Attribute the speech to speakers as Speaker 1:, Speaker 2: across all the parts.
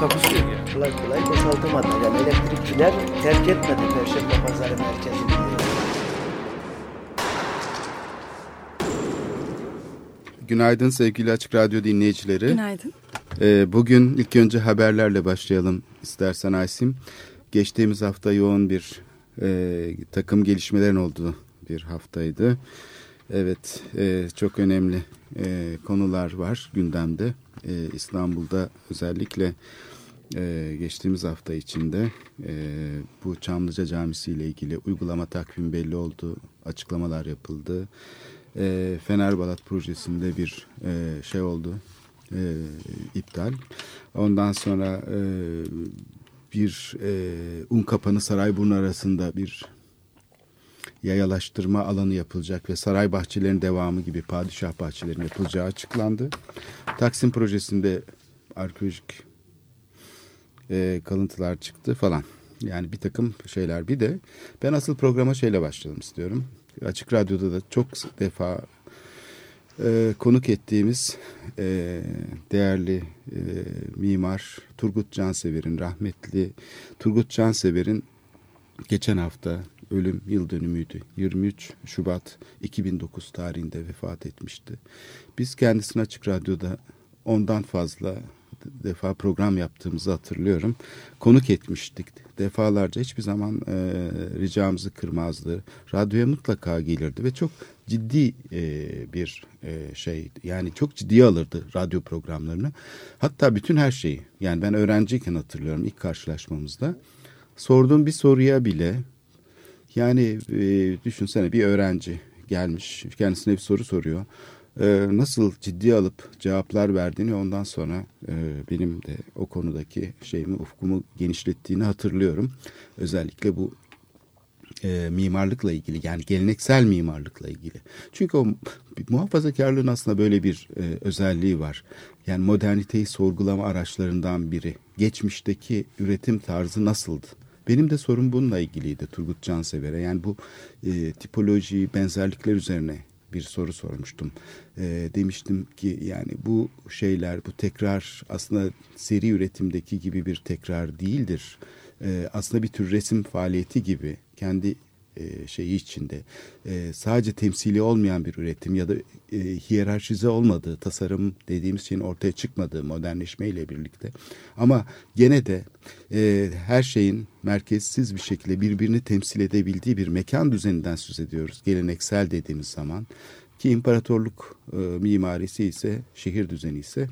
Speaker 1: Takusuyor ya.
Speaker 2: kolay kolay boşaltamadı. Yani elektrikçiler terk etmedi Perşembe Pazarı merkezini.
Speaker 3: Günaydın sevgili Açık Radyo dinleyicileri.
Speaker 4: Günaydın.
Speaker 3: Ee, bugün ilk önce haberlerle başlayalım istersen Aysim. Geçtiğimiz hafta yoğun bir e, takım gelişmelerin olduğu bir haftaydı. Evet e, çok önemli e, konular var gündemde. E, İstanbul'da özellikle e, geçtiğimiz hafta içinde e, bu Çamlıca Camisi ile ilgili uygulama takvim belli oldu. Açıklamalar yapıldı. E, Fenerbalat projesinde bir e, şey oldu. E, iptal. Ondan sonra e, bir e, Unkapanı Sarayburnu arasında bir yayalaştırma alanı yapılacak ve saray bahçelerinin devamı gibi padişah bahçelerinin yapılacağı açıklandı. Taksim projesinde arkeolojik e, kalıntılar çıktı falan. Yani bir takım şeyler. Bir de ben asıl programa şeyle başlayalım istiyorum. Açık Radyo'da da çok defa e, konuk ettiğimiz e, değerli e, mimar Turgut Cansever'in rahmetli Turgut Cansever'in geçen hafta ölüm yıl dönümüydü. 23 Şubat 2009 tarihinde vefat etmişti. Biz kendisini Açık Radyo'da ondan fazla defa program yaptığımızı hatırlıyorum. Konuk etmiştik defalarca hiçbir zaman e, ricamızı kırmazdı. Radyoya mutlaka gelirdi ve çok ciddi e, bir e, şey yani çok ciddiye alırdı radyo programlarını. Hatta bütün her şeyi yani ben öğrenciyken hatırlıyorum ilk karşılaşmamızda sorduğum bir soruya bile yani e, düşünsene bir öğrenci gelmiş kendisine bir soru soruyor. E, nasıl ciddiye alıp cevaplar verdiğini ondan sonra e, benim de o konudaki şeyimi ufkumu genişlettiğini hatırlıyorum. Özellikle bu e, mimarlıkla ilgili yani geleneksel mimarlıkla ilgili. Çünkü o muhafazakarlığın aslında böyle bir e, özelliği var. Yani moderniteyi sorgulama araçlarından biri. Geçmişteki üretim tarzı nasıldı? Benim de sorum bununla ilgiliydi Turgut Cansever'e. Yani bu e, tipoloji, benzerlikler üzerine bir soru sormuştum. E, demiştim ki yani bu şeyler, bu tekrar aslında seri üretimdeki gibi bir tekrar değildir. E, aslında bir tür resim faaliyeti gibi kendi e, şeyi içinde. E, sadece temsili olmayan bir üretim ya da e, hiyerarşize olmadığı tasarım dediğimiz şeyin ortaya çıkmadığı modernleşmeyle birlikte. Ama gene de her şeyin merkezsiz bir şekilde birbirini temsil edebildiği bir mekan düzeninden söz ediyoruz. Geleneksel dediğimiz zaman. Ki imparatorluk mimarisi ise şehir düzeni ise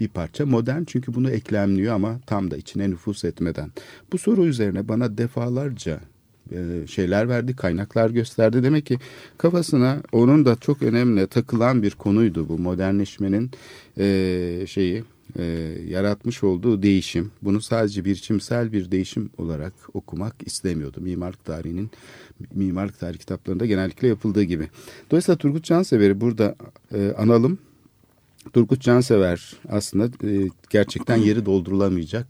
Speaker 3: bir parça modern. Çünkü bunu eklemliyor ama tam da içine nüfus etmeden. Bu soru üzerine bana defalarca şeyler verdi, kaynaklar gösterdi. Demek ki kafasına onun da çok önemli takılan bir konuydu bu modernleşmenin e, şeyi e, yaratmış olduğu değişim. Bunu sadece biçimsel bir değişim olarak okumak istemiyordu. Mimarlık tarihinin mimarlık tarih kitaplarında genellikle yapıldığı gibi. Dolayısıyla Turgut Cansever'i burada e, analım. Turgut Cansever aslında e, gerçekten yeri doldurulamayacak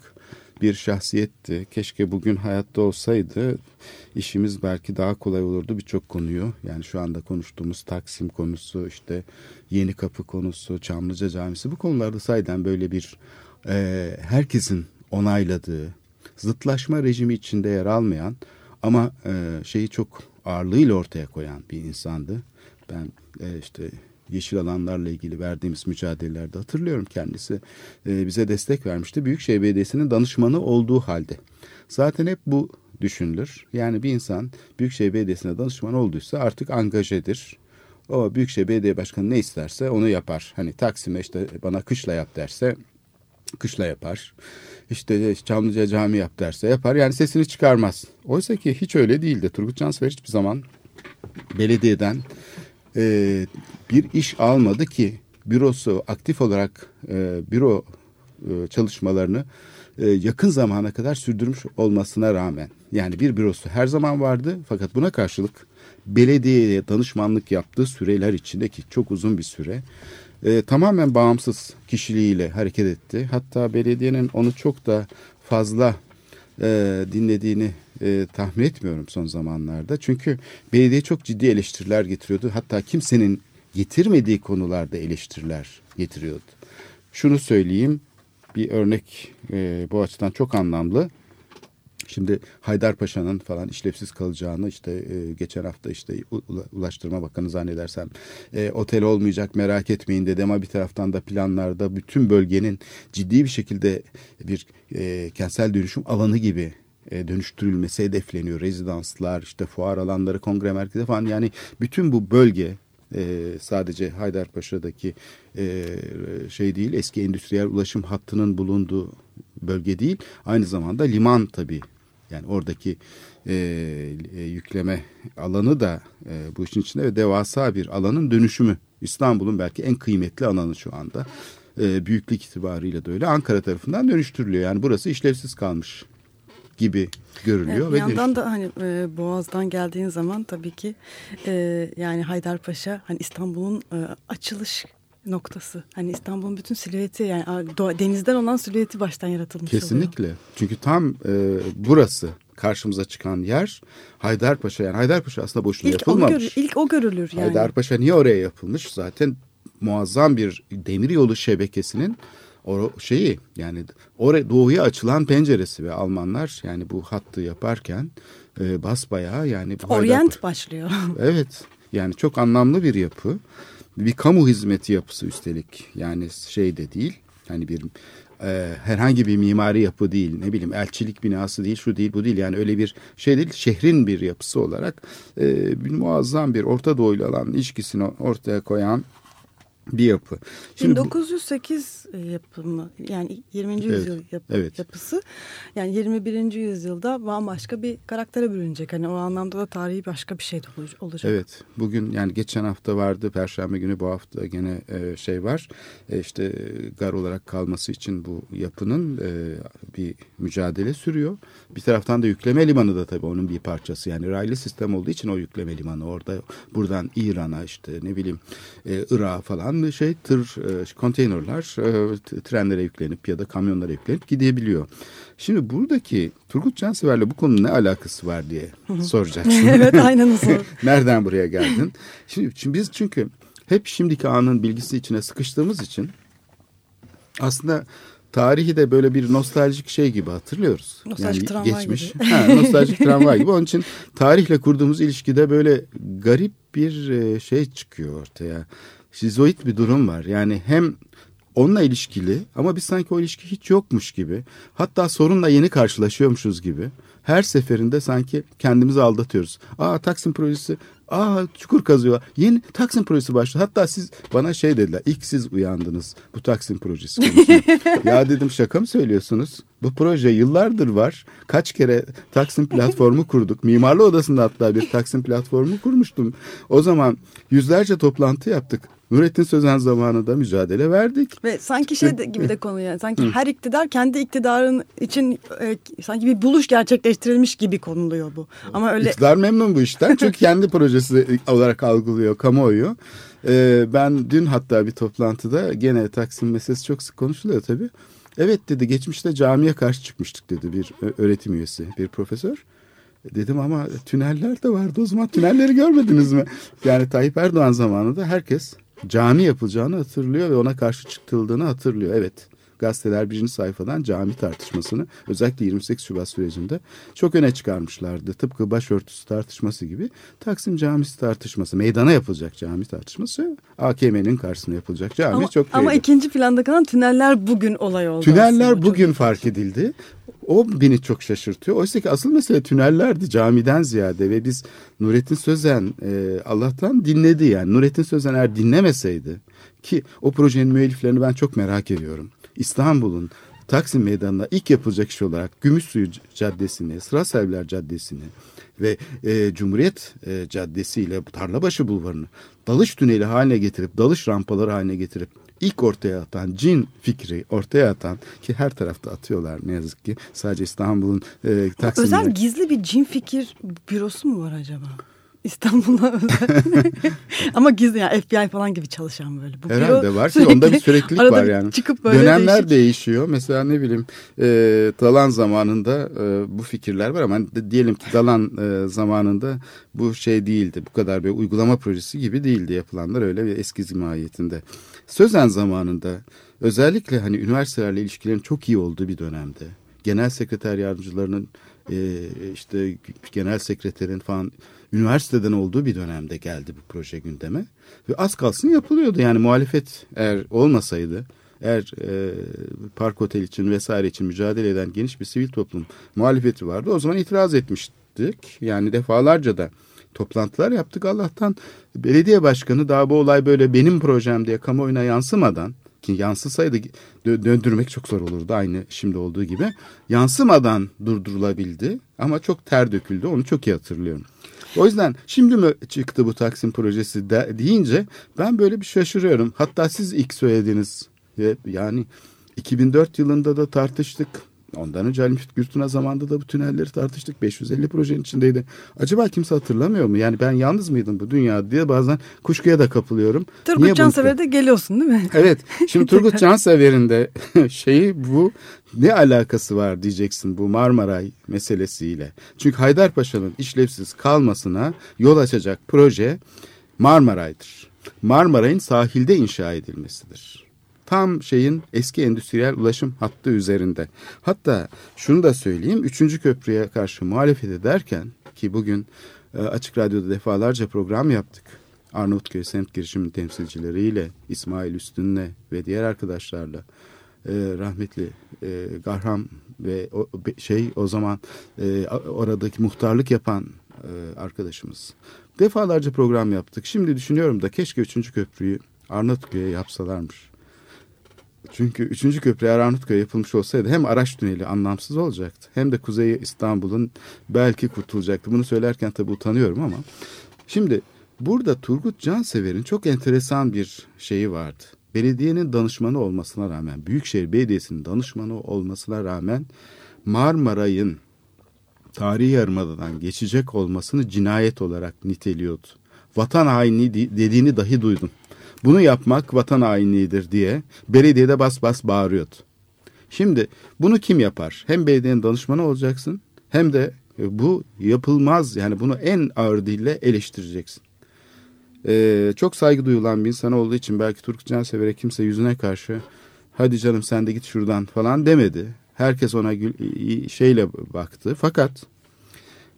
Speaker 3: bir şahsiyetti. Keşke bugün hayatta olsaydı işimiz belki daha kolay olurdu birçok konuyu. Yani şu anda konuştuğumuz Taksim konusu, işte Yeni Kapı konusu, Çamlıca Camisi bu konularda sayeden böyle bir e, herkesin onayladığı, zıtlaşma rejimi içinde yer almayan ama e, şeyi çok ağırlığıyla ortaya koyan bir insandı. Ben e, işte yeşil alanlarla ilgili verdiğimiz mücadelelerde hatırlıyorum kendisi e, bize destek vermişti. Büyükşehir Belediyesi'nin danışmanı olduğu halde. Zaten hep bu düşünülür. Yani bir insan Büyükşehir Belediyesi'ne danışman olduysa artık angajedir. O Büyükşehir Belediye Başkanı ne isterse onu yapar. Hani Taksim'e işte bana kışla yap derse kışla yapar. İşte Çamlıca cami yap derse yapar. Yani sesini çıkarmaz. Oysa ki hiç öyle değildi. Turgut Cansever hiçbir zaman belediyeden e, bir iş almadı ki bürosu aktif olarak e, büro e, çalışmalarını e, yakın zamana kadar sürdürmüş olmasına rağmen Yani bir bürosu her zaman vardı fakat buna karşılık belediyeye danışmanlık yaptığı süreler içindeki çok uzun bir süre e, tamamen bağımsız kişiliğiyle hareket etti. Hatta belediyenin onu çok da fazla e, dinlediğini e, tahmin etmiyorum son zamanlarda. Çünkü belediye çok ciddi eleştiriler getiriyordu. Hatta kimsenin getirmediği konularda eleştiriler getiriyordu. Şunu söyleyeyim bir örnek e, bu açıdan çok anlamlı. Şimdi Haydarpaşa'nın falan işlevsiz kalacağını işte e, geçen hafta işte Ulaştırma Bakanı zannedersem e, otel olmayacak merak etmeyin dedi ama bir taraftan da planlarda bütün bölgenin ciddi bir şekilde bir e, kentsel dönüşüm alanı gibi e, dönüştürülmesi hedefleniyor. Rezidanslar, işte fuar alanları, kongre merkezi falan yani bütün bu bölge e, sadece Haydarpaşa'daki e, şey değil eski endüstriyel ulaşım hattının bulunduğu bölge değil aynı zamanda liman tabii yani oradaki e, e, yükleme alanı da e, bu işin içinde ve devasa bir alanın dönüşümü. İstanbul'un belki en kıymetli alanı şu anda. E, büyüklük itibariyle de öyle. Ankara tarafından dönüştürülüyor. Yani burası işlevsiz kalmış gibi görülüyor.
Speaker 4: Evet, bir yandan da hani e, Boğaz'dan geldiğin zaman tabii ki e, yani Haydarpaşa hani İstanbul'un e, açılış noktası. Hani İstanbul'un bütün silüeti yani denizden olan silüeti baştan yaratılmış
Speaker 3: Kesinlikle.
Speaker 4: Oluyor.
Speaker 3: Çünkü tam e, burası karşımıza çıkan yer Haydarpaşa. Yani Haydarpaşa aslında boşuna
Speaker 4: ilk
Speaker 3: yapılmamış.
Speaker 4: O görür, ilk o görülür yani.
Speaker 3: Haydarpaşa niye oraya yapılmış? Zaten muazzam bir demir yolu şebekesinin o şeyi yani oraya doğuya açılan penceresi ve Almanlar yani bu hattı yaparken e, basbayağı yani
Speaker 4: Orient başlıyor.
Speaker 3: evet yani çok anlamlı bir yapı bir kamu hizmeti yapısı üstelik. Yani şey de değil hani bir e, herhangi bir mimari yapı değil ne bileyim elçilik binası değil şu değil bu değil. Yani öyle bir şey değil şehrin bir yapısı olarak e, bir muazzam bir Orta Doğu ile olan ilişkisini ortaya koyan bir yapı.
Speaker 4: Şimdi 1908 bu, yapımı yani 20. Evet, yüzyıl yap, evet. yapısı yani 21. yüzyılda bambaşka bir karaktere bürünecek. Hani o anlamda da tarihi başka bir şey olacak.
Speaker 3: Evet bugün yani geçen hafta vardı perşembe günü bu hafta gene e, şey var e, işte gar olarak kalması için bu yapının e, bir mücadele sürüyor. Bir taraftan da yükleme limanı da tabii onun bir parçası yani raylı sistem olduğu için o yükleme limanı orada buradan İran'a işte ne bileyim e, Irak'a falan olan şey tır, e, konteynerler e, trenlere yüklenip ya da kamyonlara yüklenip gidebiliyor. Şimdi buradaki Turgut Cansever'le bu konunun ne alakası var diye soracaksın.
Speaker 4: evet aynen sor.
Speaker 3: Nereden buraya geldin? Şimdi, şimdi biz çünkü hep şimdiki anın bilgisi içine sıkıştığımız için aslında tarihi de böyle bir nostaljik şey gibi hatırlıyoruz.
Speaker 4: Nostaljik yani tramvay geçmiş. gibi.
Speaker 3: ha, nostaljik tramvay gibi. Onun için tarihle kurduğumuz ilişkide böyle garip bir e, şey çıkıyor ortaya şizoid bir durum var. Yani hem onunla ilişkili ama biz sanki o ilişki hiç yokmuş gibi. Hatta sorunla yeni karşılaşıyormuşuz gibi. Her seferinde sanki kendimizi aldatıyoruz. Aa Taksim projesi, aa çukur kazıyor. Yeni Taksim projesi başladı. Hatta siz bana şey dediler. İlk siz uyandınız bu Taksim projesi ya dedim şaka mı söylüyorsunuz? Bu proje yıllardır var. Kaç kere Taksim platformu kurduk. Mimarlı Odası'nda hatta bir Taksim platformu kurmuştum. O zaman yüzlerce toplantı yaptık. Nurettin Sözen zamanında mücadele verdik.
Speaker 4: Ve sanki şey de, gibi de konu yani. Sanki her iktidar kendi iktidarın için e, sanki bir buluş gerçekleştirilmiş gibi konuluyor bu. Ama öyle...
Speaker 3: İktidar memnun bu işten. Çünkü kendi projesi olarak algılıyor kamuoyu. Ee, ben dün hatta bir toplantıda gene Taksim meselesi çok sık konuşuluyor tabii. Evet dedi geçmişte camiye karşı çıkmıştık dedi bir öğretim üyesi, bir profesör. Dedim ama tüneller de vardı o zaman tünelleri görmediniz mi? Yani Tayyip Erdoğan zamanında herkes cami yapılacağını hatırlıyor ve ona karşı çıkıldığını hatırlıyor. Evet gazeteler birinci sayfadan cami tartışmasını özellikle 28 Şubat sürecinde çok öne çıkarmışlardı. Tıpkı başörtüsü tartışması gibi Taksim Camisi tartışması, meydana yapılacak cami tartışması AKM'nin karşısına yapılacak cami
Speaker 4: ama,
Speaker 3: çok
Speaker 4: Ama ikinci planda kalan tüneller bugün olay oldu.
Speaker 3: Tüneller
Speaker 4: aslında,
Speaker 3: bugün çok... fark edildi. O beni çok şaşırtıyor. Oysa ki asıl mesele tünellerdi camiden ziyade ve biz Nurettin Sözen e, Allah'tan dinledi yani. Nurettin Sözen eğer dinlemeseydi ki o projenin müelliflerini ben çok merak ediyorum. İstanbul'un Taksim Meydanı'na ilk yapılacak iş olarak Gümüşsuyu Caddesi'ni, Sırasevler Caddesi'ni ve e, Cumhuriyet e, Caddesi ile Tarlabaşı Bulvarı'nı dalış tüneli haline getirip, dalış rampaları haline getirip ilk ortaya atan cin fikri ortaya atan ki her tarafta atıyorlar ne yazık ki sadece İstanbul'un e, Taksim'de.
Speaker 4: Özel gizli bir cin fikir bürosu mu var acaba? İstanbul'a özel. Ama gizli yani FBI falan gibi çalışan böyle. Bu
Speaker 3: Herhalde
Speaker 4: büro
Speaker 3: var ki
Speaker 4: sürekli
Speaker 3: onda bir süreklilik var yani.
Speaker 4: Çıkıp böyle
Speaker 3: Dönemler
Speaker 4: değişik.
Speaker 3: değişiyor. Mesela ne bileyim e, Dalan zamanında e, bu fikirler var ama de- diyelim ki Dalan e, zamanında bu şey değildi. Bu kadar bir uygulama projesi gibi değildi yapılanlar öyle bir eskiz mahiyetinde. Sözen zamanında özellikle hani üniversitelerle ilişkilerin çok iyi olduğu bir dönemde genel sekreter yardımcılarının e, işte genel sekreterin falan üniversiteden olduğu bir dönemde geldi bu proje gündeme ve az kalsın yapılıyordu yani muhalefet eğer olmasaydı eğer e, park otel için vesaire için mücadele eden geniş bir sivil toplum muhalefeti vardı o zaman itiraz etmiştik yani defalarca da toplantılar yaptık Allah'tan belediye başkanı daha bu olay böyle benim projem diye kamuoyuna yansımadan ki yansısaydı dö- döndürmek çok zor olurdu aynı şimdi olduğu gibi. Yansımadan durdurulabildi ama çok ter döküldü onu çok iyi hatırlıyorum. O yüzden şimdi mi çıktı bu Taksim projesi de, deyince ben böyle bir şaşırıyorum. Hatta siz ilk söylediğiniz ve yani 2004 yılında da tartıştık. Ondan önce Ali Müftü Gürtuna zamanında da bu tünelleri tartıştık. 550 projenin içindeydi. Acaba kimse hatırlamıyor mu? Yani ben yalnız mıydım bu dünyada diye bazen kuşkuya da kapılıyorum. Niye
Speaker 4: Turgut
Speaker 3: bunu-
Speaker 4: Cansever'e de geliyorsun değil mi?
Speaker 3: Evet. Şimdi Turgut Cansever'in de şeyi bu ne alakası var diyeceksin bu Marmaray meselesiyle. Çünkü Haydarpaşa'nın işlevsiz kalmasına yol açacak proje Marmaray'dır. Marmaray'ın sahilde inşa edilmesidir. Tam şeyin eski endüstriyel ulaşım hattı üzerinde. Hatta şunu da söyleyeyim. Üçüncü köprüye karşı muhalefet ederken ki bugün e, Açık Radyo'da defalarca program yaptık. Arnavutköy semt girişimi temsilcileriyle, İsmail Üstün'le ve diğer arkadaşlarla e, rahmetli e, Garham ve o, şey o zaman oradaki muhtarlık yapan arkadaşımız. Defalarca program yaptık. Şimdi düşünüyorum da keşke üçüncü köprüyü Arnavutköy'e yapsalarmış. Çünkü üçüncü köprü eğer Arnavutköy'e yapılmış olsaydı hem araç tüneli anlamsız olacaktı hem de Kuzey İstanbul'un belki kurtulacaktı. Bunu söylerken tabii utanıyorum ama şimdi burada Turgut Cansever'in çok enteresan bir şeyi vardı. Belediyenin danışmanı olmasına rağmen, Büyükşehir Belediyesi'nin danışmanı olmasına rağmen Marmaray'ın tarihi yarımadadan geçecek olmasını cinayet olarak niteliyordu. Vatan hainliği di- dediğini dahi duydum. Bunu yapmak vatan hainliğidir diye belediyede bas bas bağırıyordu. Şimdi bunu kim yapar? Hem belediyenin danışmanı olacaksın hem de e, bu yapılmaz yani bunu en ağır dille eleştireceksin. Ee, çok saygı duyulan bir insan olduğu için belki Turgut Cansever'e kimse yüzüne karşı hadi canım sen de git şuradan falan demedi. Herkes ona gül, şeyle baktı. Fakat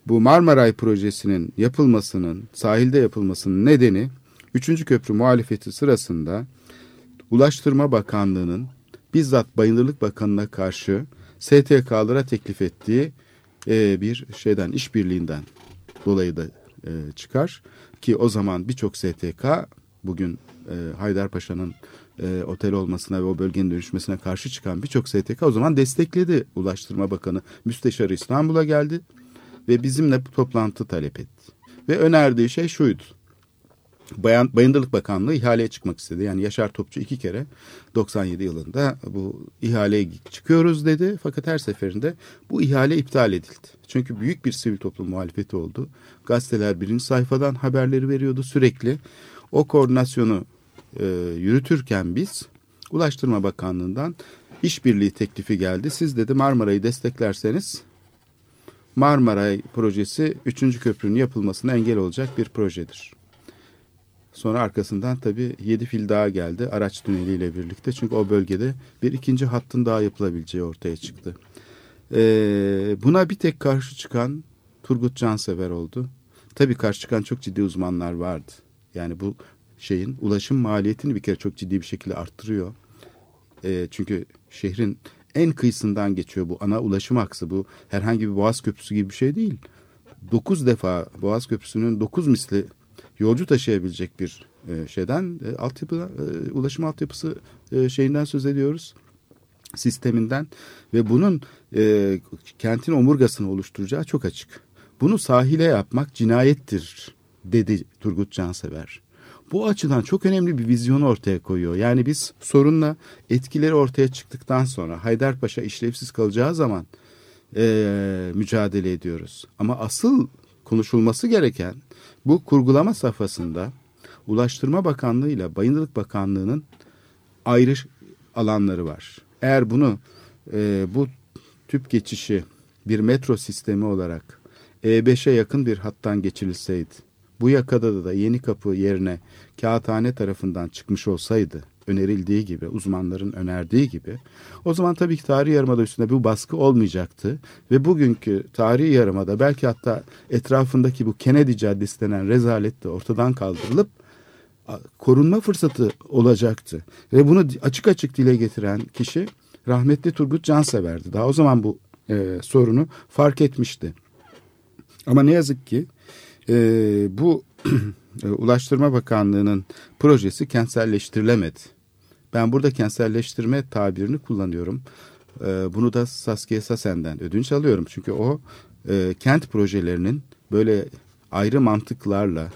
Speaker 3: bu Marmaray projesinin yapılmasının, sahilde yapılmasının nedeni 3. köprü muhalefeti sırasında Ulaştırma Bakanlığı'nın bizzat Bayındırlık Bakanı'na karşı STK'lara teklif ettiği e, bir şeyden, işbirliğinden dolayı da e, çıkar. Ki o zaman birçok STK bugün e, Haydarpaşa'nın e, otel olmasına ve o bölgenin dönüşmesine karşı çıkan birçok STK o zaman destekledi Ulaştırma Bakanı. Müsteşarı İstanbul'a geldi ve bizimle toplantı talep etti. Ve önerdiği şey şuydu. Bayan, Bayındırlık Bakanlığı ihaleye çıkmak istedi. Yani Yaşar Topçu iki kere 97 yılında bu ihaleye çıkıyoruz dedi. Fakat her seferinde bu ihale iptal edildi. Çünkü büyük bir sivil toplum muhalefeti oldu. Gazeteler birinci sayfadan haberleri veriyordu sürekli. O koordinasyonu e, yürütürken biz Ulaştırma Bakanlığı'ndan işbirliği teklifi geldi. Siz dedi Marmara'yı desteklerseniz Marmaray projesi 3. köprünün yapılmasına engel olacak bir projedir. Sonra arkasından tabii yedi fil daha geldi araç tüneliyle birlikte. Çünkü o bölgede bir ikinci hattın daha yapılabileceği ortaya çıktı. Ee, buna bir tek karşı çıkan Turgut Cansever oldu. Tabii karşı çıkan çok ciddi uzmanlar vardı. Yani bu şeyin ulaşım maliyetini bir kere çok ciddi bir şekilde arttırıyor. Ee, çünkü şehrin en kıyısından geçiyor bu ana ulaşım aksı. Bu herhangi bir Boğaz Köprüsü gibi bir şey değil. Dokuz defa Boğaz Köprüsü'nün dokuz misli yolcu taşıyabilecek bir e, şeyden e, altyapı e, ulaşım altyapısı e, şeyinden söz ediyoruz sisteminden ve bunun e, kentin omurgasını oluşturacağı çok açık. Bunu sahile yapmak cinayettir dedi Turgut Cansever. bu açıdan çok önemli bir vizyonu ortaya koyuyor. Yani biz sorunla etkileri ortaya çıktıktan sonra Haydarpaşa işlevsiz kalacağı zaman e, mücadele ediyoruz. Ama asıl konuşulması gereken bu kurgulama safhasında Ulaştırma Bakanlığı ile Bayındırlık Bakanlığı'nın ayrı alanları var. Eğer bunu e, bu tüp geçişi bir metro sistemi olarak E5'e yakın bir hattan geçirilseydi, bu yakada da yeni kapı yerine kağıthane tarafından çıkmış olsaydı, önerildiği gibi, uzmanların önerdiği gibi, o zaman tabii ki tarihi yarımada üstünde bu baskı olmayacaktı. Ve bugünkü tarihi yarımada belki hatta etrafındaki bu Kennedy Caddesi denen rezalet de ortadan kaldırılıp korunma fırsatı olacaktı. Ve bunu açık açık dile getiren kişi rahmetli Turgut Cansever'di. Daha o zaman bu e, sorunu fark etmişti. Ama ne yazık ki e, bu e, Ulaştırma Bakanlığı'nın projesi kentselleştirilemedi. Ben burada kentselleştirme tabirini kullanıyorum. E, bunu da Saskia Sasen'den ödünç alıyorum. Çünkü o e, kent projelerinin böyle ayrı mantıklarla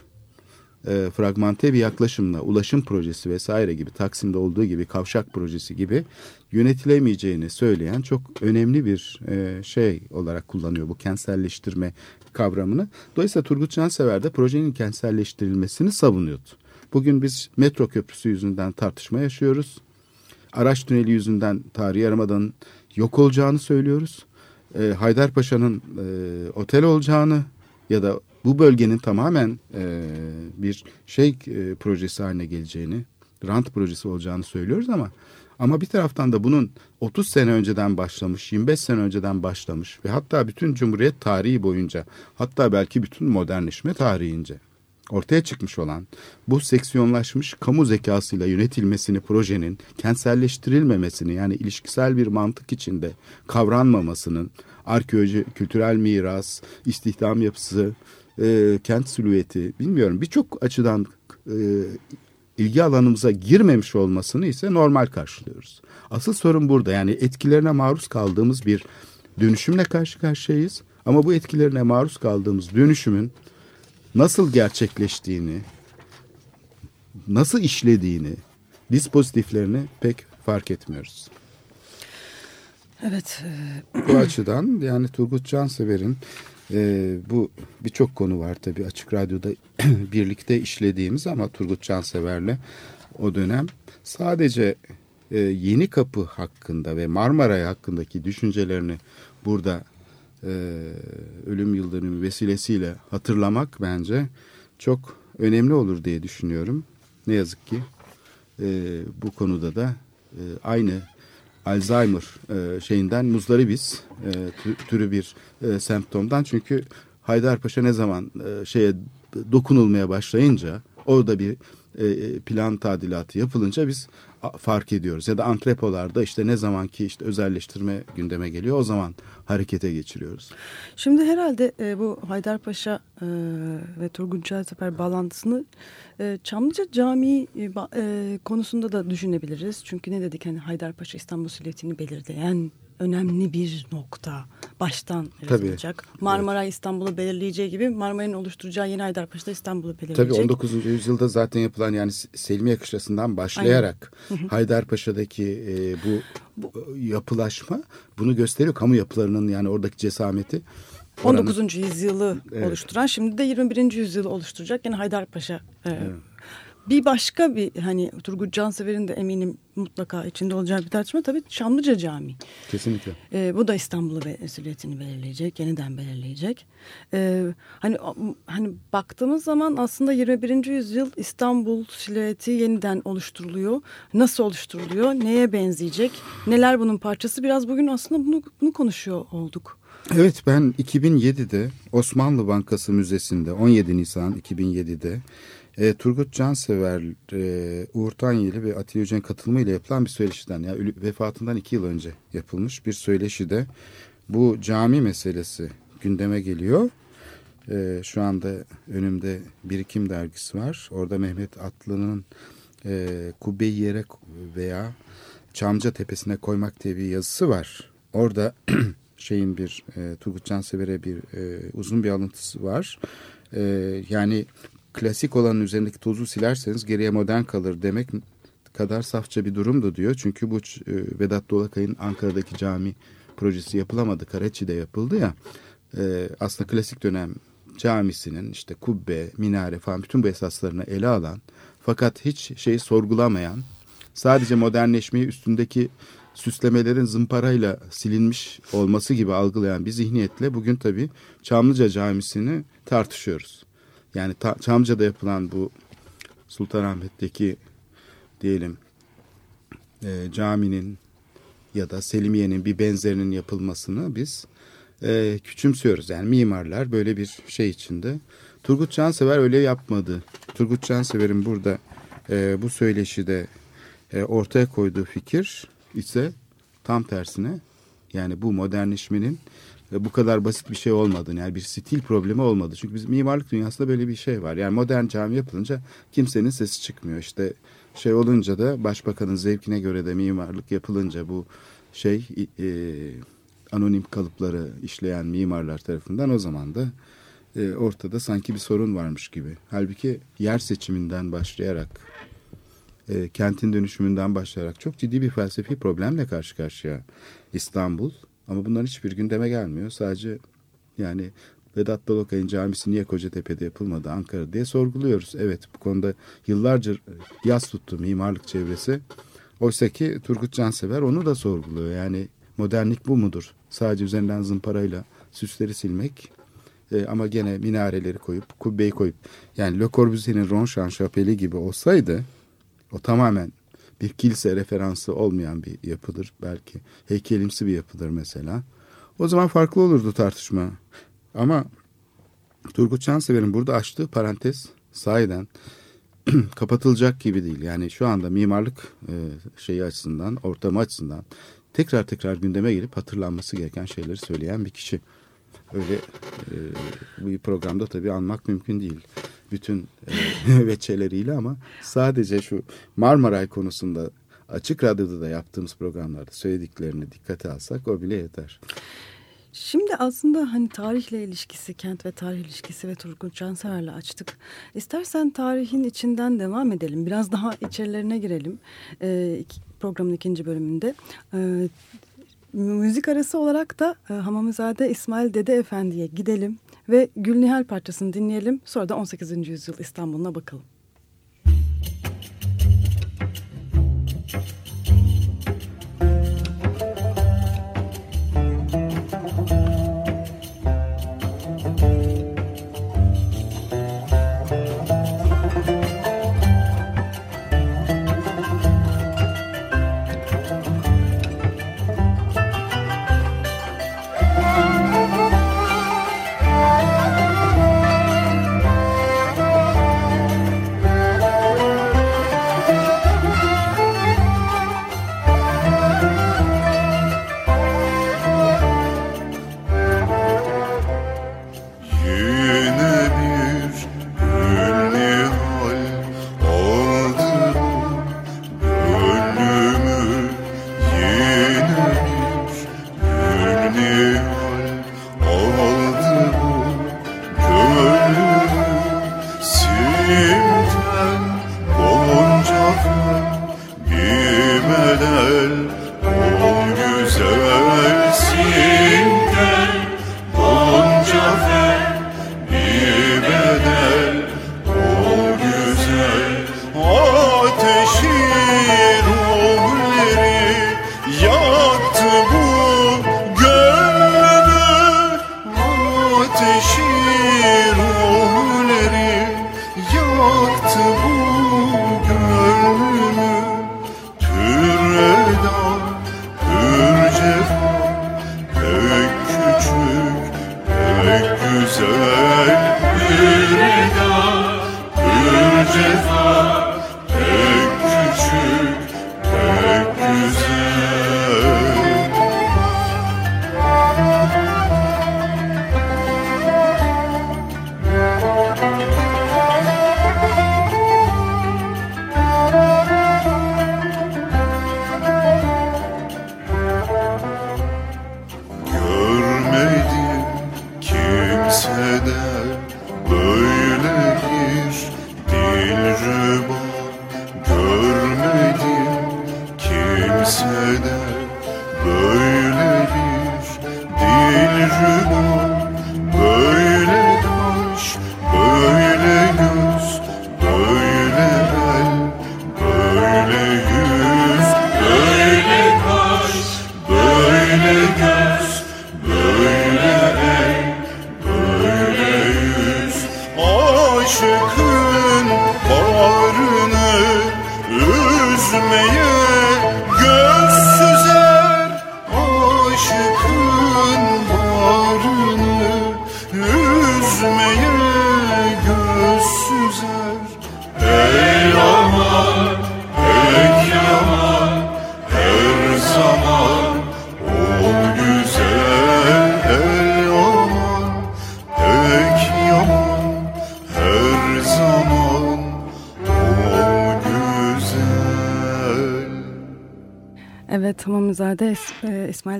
Speaker 3: e, fragmante bir yaklaşımla ulaşım projesi vesaire gibi Taksim'de olduğu gibi kavşak projesi gibi yönetilemeyeceğini söyleyen çok önemli bir e, şey olarak kullanıyor bu kentselleştirme kavramını. Dolayısıyla Turgut Cansever de projenin kentselleştirilmesini savunuyordu. Bugün biz metro köprüsü yüzünden tartışma yaşıyoruz. Araç tüneli yüzünden tarihi yarımadanın yok olacağını söylüyoruz. E, Haydarpaşa'nın e, otel olacağını ya da bu bölgenin tamamen e, bir şey e, projesi haline geleceğini, rant projesi olacağını söylüyoruz ama ama bir taraftan da bunun 30 sene önceden başlamış, 25 sene önceden başlamış ve hatta bütün Cumhuriyet tarihi boyunca, hatta belki bütün modernleşme tarihince ortaya çıkmış olan bu seksiyonlaşmış kamu zekasıyla yönetilmesini projenin kentselleştirilmemesini yani ilişkisel bir mantık içinde kavranmamasının arkeoloji, kültürel miras, istihdam yapısı, e, kent silüeti bilmiyorum birçok açıdan e, ilgi alanımıza girmemiş olmasını ise normal karşılıyoruz. Asıl sorun burada yani etkilerine maruz kaldığımız bir dönüşümle karşı karşıyayız. Ama bu etkilerine maruz kaldığımız dönüşümün nasıl gerçekleştiğini, nasıl işlediğini, dispozitiflerini pek fark etmiyoruz.
Speaker 4: Evet.
Speaker 3: Bu açıdan yani Turgut Cansever'in e, bu birçok konu var tabii Açık Radyo'da birlikte işlediğimiz ama Turgut Cansever'le o dönem sadece e, Yeni Kapı hakkında ve Marmaray hakkındaki düşüncelerini burada e, ölüm yıldönümü vesilesiyle hatırlamak bence çok önemli olur diye düşünüyorum. Ne yazık ki e, bu konuda da e, aynı Alzheimer e, şeyinden muzdaribiz e, türü bir e, semptomdan. Çünkü Haydarpaşa ne zaman e, şeye dokunulmaya başlayınca orada bir e, plan tadilatı yapılınca biz fark ediyoruz. Ya da antrepolarda işte ne zaman ki işte özelleştirme gündeme geliyor o zaman harekete geçiriyoruz.
Speaker 4: Şimdi herhalde e, bu Haydarpaşa e, ve Turgut Çaysefer bağlantısını e, Çamlıca Camii e, e, konusunda da düşünebiliriz. Çünkü ne dedik hani Haydarpaşa İstanbul silüetini belirleyen önemli bir nokta baştan yaratılacak. Marmara evet. İstanbul'u belirleyeceği gibi Marmara'nın oluşturacağı yeni Haydarpaşa'da İstanbul'u belirleyecek.
Speaker 3: Tabii 19. yüzyılda zaten yapılan yani Selimiye Kışlası'ndan başlayarak Haydarpaşa'daki e, bu, bu yapılaşma bunu gösteriyor. Kamu yapılarının yani oradaki cesameti.
Speaker 4: 19. yüzyılı evet. oluşturan şimdi de 21. yüzyılı oluşturacak yani Haydarpaşa e, evet bir başka bir hani Turgut Cansever'in de eminim mutlaka içinde olacağı bir tartışma tabii Çamlıca Camii.
Speaker 3: Kesinlikle.
Speaker 4: Ee, bu da İstanbul'u silüetini belirleyecek, yeniden belirleyecek. Ee, hani hani baktığımız zaman aslında 21. yüzyıl İstanbul silüeti yeniden oluşturuluyor. Nasıl oluşturuluyor? Neye benzeyecek? Neler bunun parçası? Biraz bugün aslında bunu bunu konuşuyor olduk.
Speaker 3: Evet ben 2007'de Osmanlı Bankası Müzesi'nde 17 Nisan 2007'de e, Turgut Cansever, e, Uğur Tanyeli ve Atilla Yücel'in katılımıyla yapılan bir söyleşiden, yani vefatından iki yıl önce yapılmış bir söyleşide bu cami meselesi gündeme geliyor. E, şu anda önümde Birikim dergisi var. Orada Mehmet Atlı'nın e, kubbeyi yere veya Çamca Tepesi'ne koymak diye bir yazısı var. Orada şeyin bir e, Turgut Cansever'e bir e, uzun bir alıntısı var. E, yani klasik olanın üzerindeki tozu silerseniz geriye modern kalır demek kadar safça bir durumdu diyor. Çünkü bu e, Vedat Dolakay'ın Ankara'daki cami projesi yapılamadı. Karaçi'de yapıldı ya. E, aslında klasik dönem camisinin işte kubbe, minare falan bütün bu esaslarını ele alan fakat hiç şeyi sorgulamayan sadece modernleşmeyi üstündeki süslemelerin zımparayla silinmiş olması gibi algılayan bir zihniyetle bugün tabii Çamlıca Camisi'ni tartışıyoruz. Yani ta, Çamlıca'da yapılan bu Sultanahmet'teki diyelim e, caminin ya da Selimiye'nin bir benzerinin yapılmasını biz e, küçümsüyoruz. Yani mimarlar böyle bir şey içinde. Turgut Cansever öyle yapmadı. Turgut Cansever'in burada e, bu söyleşide e, ortaya koyduğu fikir ise tam tersine yani bu modernleşmenin bu kadar basit bir şey olmadığını yani bir stil problemi olmadı. Çünkü biz mimarlık dünyasında böyle bir şey var. Yani modern cami yapılınca kimsenin sesi çıkmıyor. İşte şey olunca da başbakanın zevkine göre de mimarlık yapılınca bu şey e, anonim kalıpları işleyen mimarlar tarafından o zaman da e, ortada sanki bir sorun varmış gibi. Halbuki yer seçiminden başlayarak e, kentin dönüşümünden başlayarak çok ciddi bir felsefi problemle karşı karşıya İstanbul. Ama bunların hiçbir gündeme gelmiyor. Sadece yani Vedat Dalokay'ın camisi niye Kocatepe'de yapılmadı Ankara diye sorguluyoruz. Evet bu konuda yıllarca yaz tuttu mimarlık çevresi. Oysa ki Turgut Cansever onu da sorguluyor. Yani modernlik bu mudur? Sadece üzerinden zımparayla süsleri silmek e, ama gene minareleri koyup kubbeyi koyup yani Le Corbusier'in Ronchamp Şapeli gibi olsaydı o tamamen bir kilise referansı olmayan bir yapıdır. Belki heykelimsi bir yapıdır mesela. O zaman farklı olurdu tartışma. Ama Turgut Cansever'in burada açtığı parantez sahiden kapatılacak gibi değil. Yani şu anda mimarlık e, şeyi açısından, ortamı açısından tekrar tekrar gündeme gelip hatırlanması gereken şeyleri söyleyen bir kişi. Öyle e, bu programda tabii anmak mümkün değil. Bütün e, veçeleriyle ama sadece şu Marmaray konusunda açık radyoda da yaptığımız programlarda söylediklerini dikkate alsak o bile yeter.
Speaker 5: Şimdi aslında hani tarihle ilişkisi, kent ve tarih ilişkisi ve Turgut Cansever'le açtık. İstersen tarihin içinden devam edelim. Biraz daha içerilerine girelim. Ee, programın ikinci bölümünde. Ee, müzik arası olarak da e, Hamamızade İsmail Dede Efendi'ye gidelim ve Gülnihal parçasını dinleyelim. Sonra da 18. yüzyıl İstanbul'una bakalım.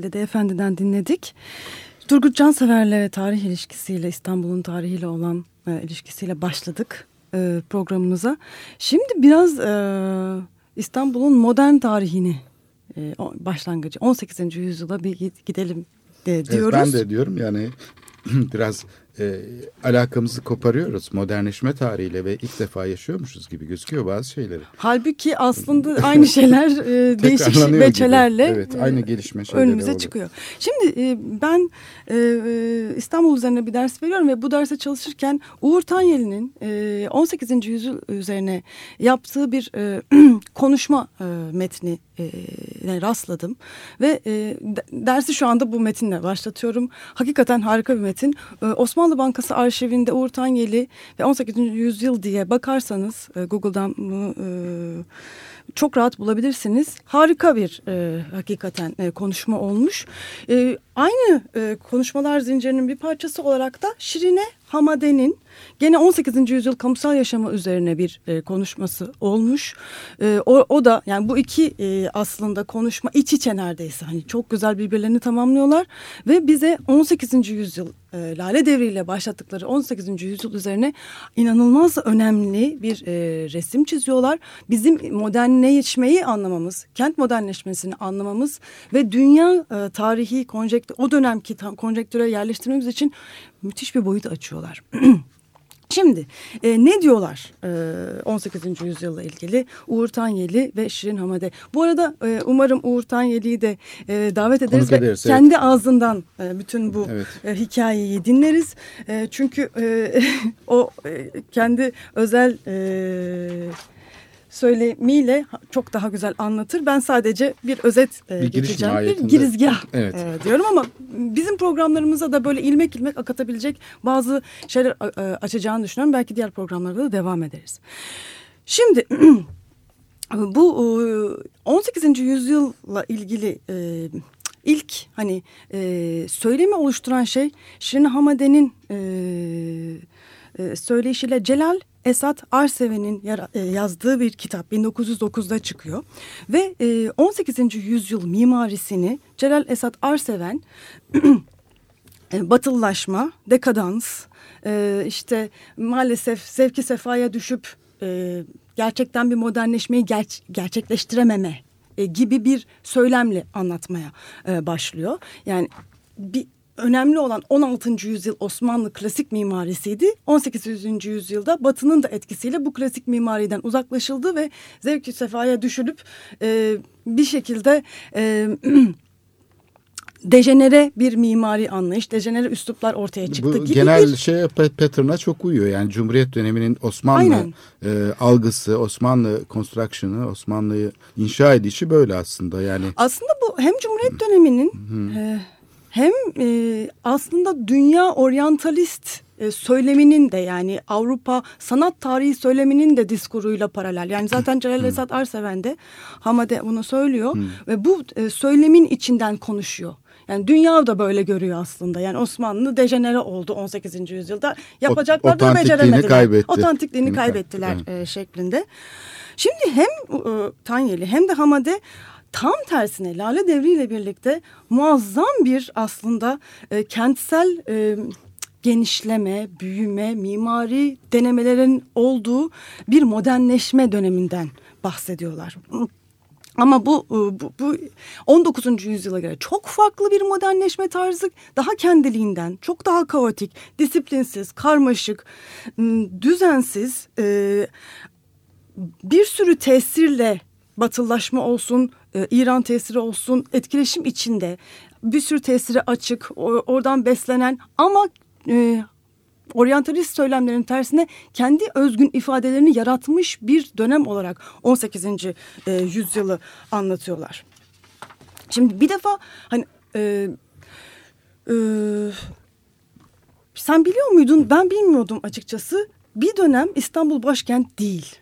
Speaker 4: Dede Efendi'den dinledik. Turgut Cansever'le tarih ilişkisiyle İstanbul'un tarihiyle olan e, ilişkisiyle başladık e, programımıza. Şimdi biraz e, İstanbul'un modern tarihini e, başlangıcı 18. yüzyıla bir gid- gidelim de
Speaker 3: Evet,
Speaker 4: diyoruz.
Speaker 3: ben de diyorum yani biraz e, alakamızı koparıyoruz modernleşme tarihiyle ve ilk defa yaşıyormuşuz gibi gözüküyor bazı şeyleri.
Speaker 4: Halbuki aslında aynı şeyler e, değişik
Speaker 3: gibi.
Speaker 4: veçelerle
Speaker 3: Evet,
Speaker 4: e,
Speaker 3: aynı gelişme
Speaker 4: önümüze
Speaker 3: oluyor.
Speaker 4: çıkıyor. Şimdi e, ben e, e, İstanbul üzerine bir ders veriyorum ve bu derse çalışırken Uğur Tanyeli'nin e, 18. yüzyıl üzerine yaptığı bir e, konuşma e, metni e, rastladım ve e, de- dersi şu anda bu metinle başlatıyorum. Hakikaten harika bir metin. E, Osmanlı Bankası arşivinde Uğur Tanyeli ve 18. yüzyıl diye bakarsanız e, Google'dan e, çok rahat bulabilirsiniz. Harika bir e, hakikaten e, konuşma olmuş. E, aynı e, konuşmalar zincirinin bir parçası olarak da Şirine Hamade'nin gene 18. yüzyıl kamusal yaşamı üzerine bir e, konuşması olmuş. E, o, o da yani bu iki e, aslında konuşma iç içe neredeyse hani çok güzel birbirlerini tamamlıyorlar ve bize 18. yüzyıl e, Lale Devri ile başlattıkları 18. yüzyıl üzerine inanılmaz önemli bir e, resim çiziyorlar. Bizim modernleşmeyi anlamamız, kent modernleşmesini anlamamız ve dünya e, tarihi konjektür, o dönemki konjektüre yerleştirmemiz için müthiş bir boyut açıyorlar. Şimdi e, ne diyorlar e, 18. yüzyılla ilgili Uğur Tanyeli ve Şirin Hamade. Bu arada e, umarım Uğur Tanyeli'yi de e, davet ederiz ve
Speaker 3: ederiz, evet.
Speaker 4: kendi ağzından e, bütün bu
Speaker 3: Evet.
Speaker 4: e, hikayeyi dinleriz. E, çünkü e, o e, kendi özel e, söylemiyle çok daha güzel anlatır. Ben sadece bir özet e,
Speaker 3: Bir
Speaker 4: geçeceğim. Bir
Speaker 3: mahiyetinde.
Speaker 4: girizgah
Speaker 3: Evet.
Speaker 4: e, diyorum ama bizim programlarımıza da böyle ilmek ilmek akatabilecek bazı şeyler e, açacağını düşünüyorum. Belki diğer programlarda da devam ederiz. Şimdi bu e, 18. yüzyılla ilgili e, ilk hani e, söylemi oluşturan şey Şirin Hamade'nin e, e, söyleyişiyle Celal Esat Arseven'in e, yazdığı bir kitap 1909'da çıkıyor ve e, 18. yüzyıl mimarisini Celal Esat Arseven e, batılılaşma, dekadans, e, işte maalesef zevki sefaya düşüp e, gerçekten bir modernleşmeyi ger- gerçekleştirememe e, gibi bir söylemle anlatmaya e, başlıyor. Yani bir önemli olan 16. yüzyıl Osmanlı klasik mimarisiydi. 18. yüzyılda Batı'nın da etkisiyle bu klasik mimariden uzaklaşıldı ve zevki sefaya düşülüp e, bir şekilde e, dejenere bir mimari anlayış, dejenere üsluplar ortaya çıktı
Speaker 3: Bu
Speaker 4: gibi
Speaker 3: genel
Speaker 4: bir
Speaker 3: şey pa- pattern'a çok uyuyor. Yani Cumhuriyet döneminin Osmanlı
Speaker 4: Aynen.
Speaker 3: e, algısı, Osmanlı construction'ı, Osmanlı'yı inşa edişi böyle aslında. Yani
Speaker 4: Aslında bu hem Cumhuriyet döneminin e, hem e, aslında dünya oryantalist e, söyleminin de yani Avrupa sanat tarihi söyleminin de diskuruyla paralel. Yani zaten Celal Esat Arseven de Hamade bunu söylüyor ve bu e, söylemin içinden konuşuyor. Yani dünya da böyle görüyor aslında. Yani Osmanlı dejenere oldu 18. yüzyılda. Yapacaklar da
Speaker 3: otantikliğini
Speaker 4: beceremediler.
Speaker 3: kaybetti.
Speaker 4: Otantikliğini
Speaker 3: Kaybetti,
Speaker 4: kaybettiler
Speaker 3: evet.
Speaker 4: e, şeklinde. Şimdi hem e, Tanyeli hem de Hamade tam tersine Lale Devri ile birlikte muazzam bir aslında e, kentsel e, genişleme, büyüme, mimari denemelerin olduğu bir modernleşme döneminden bahsediyorlar. Ama bu, e, bu, bu 19. yüzyıla göre çok farklı bir modernleşme tarzı. Daha kendiliğinden, çok daha kaotik, disiplinsiz, karmaşık, düzensiz, e, bir sürü tesirle batıllaşma olsun, e, İran tesiri olsun, etkileşim içinde bir sürü tesiri açık, oradan beslenen ama oryantalist söylemlerin tersine kendi özgün ifadelerini yaratmış bir dönem olarak 18. E, yüzyılı anlatıyorlar. Şimdi bir defa hani e, e, sen biliyor muydun? Ben bilmiyordum açıkçası. Bir dönem İstanbul başkent değil.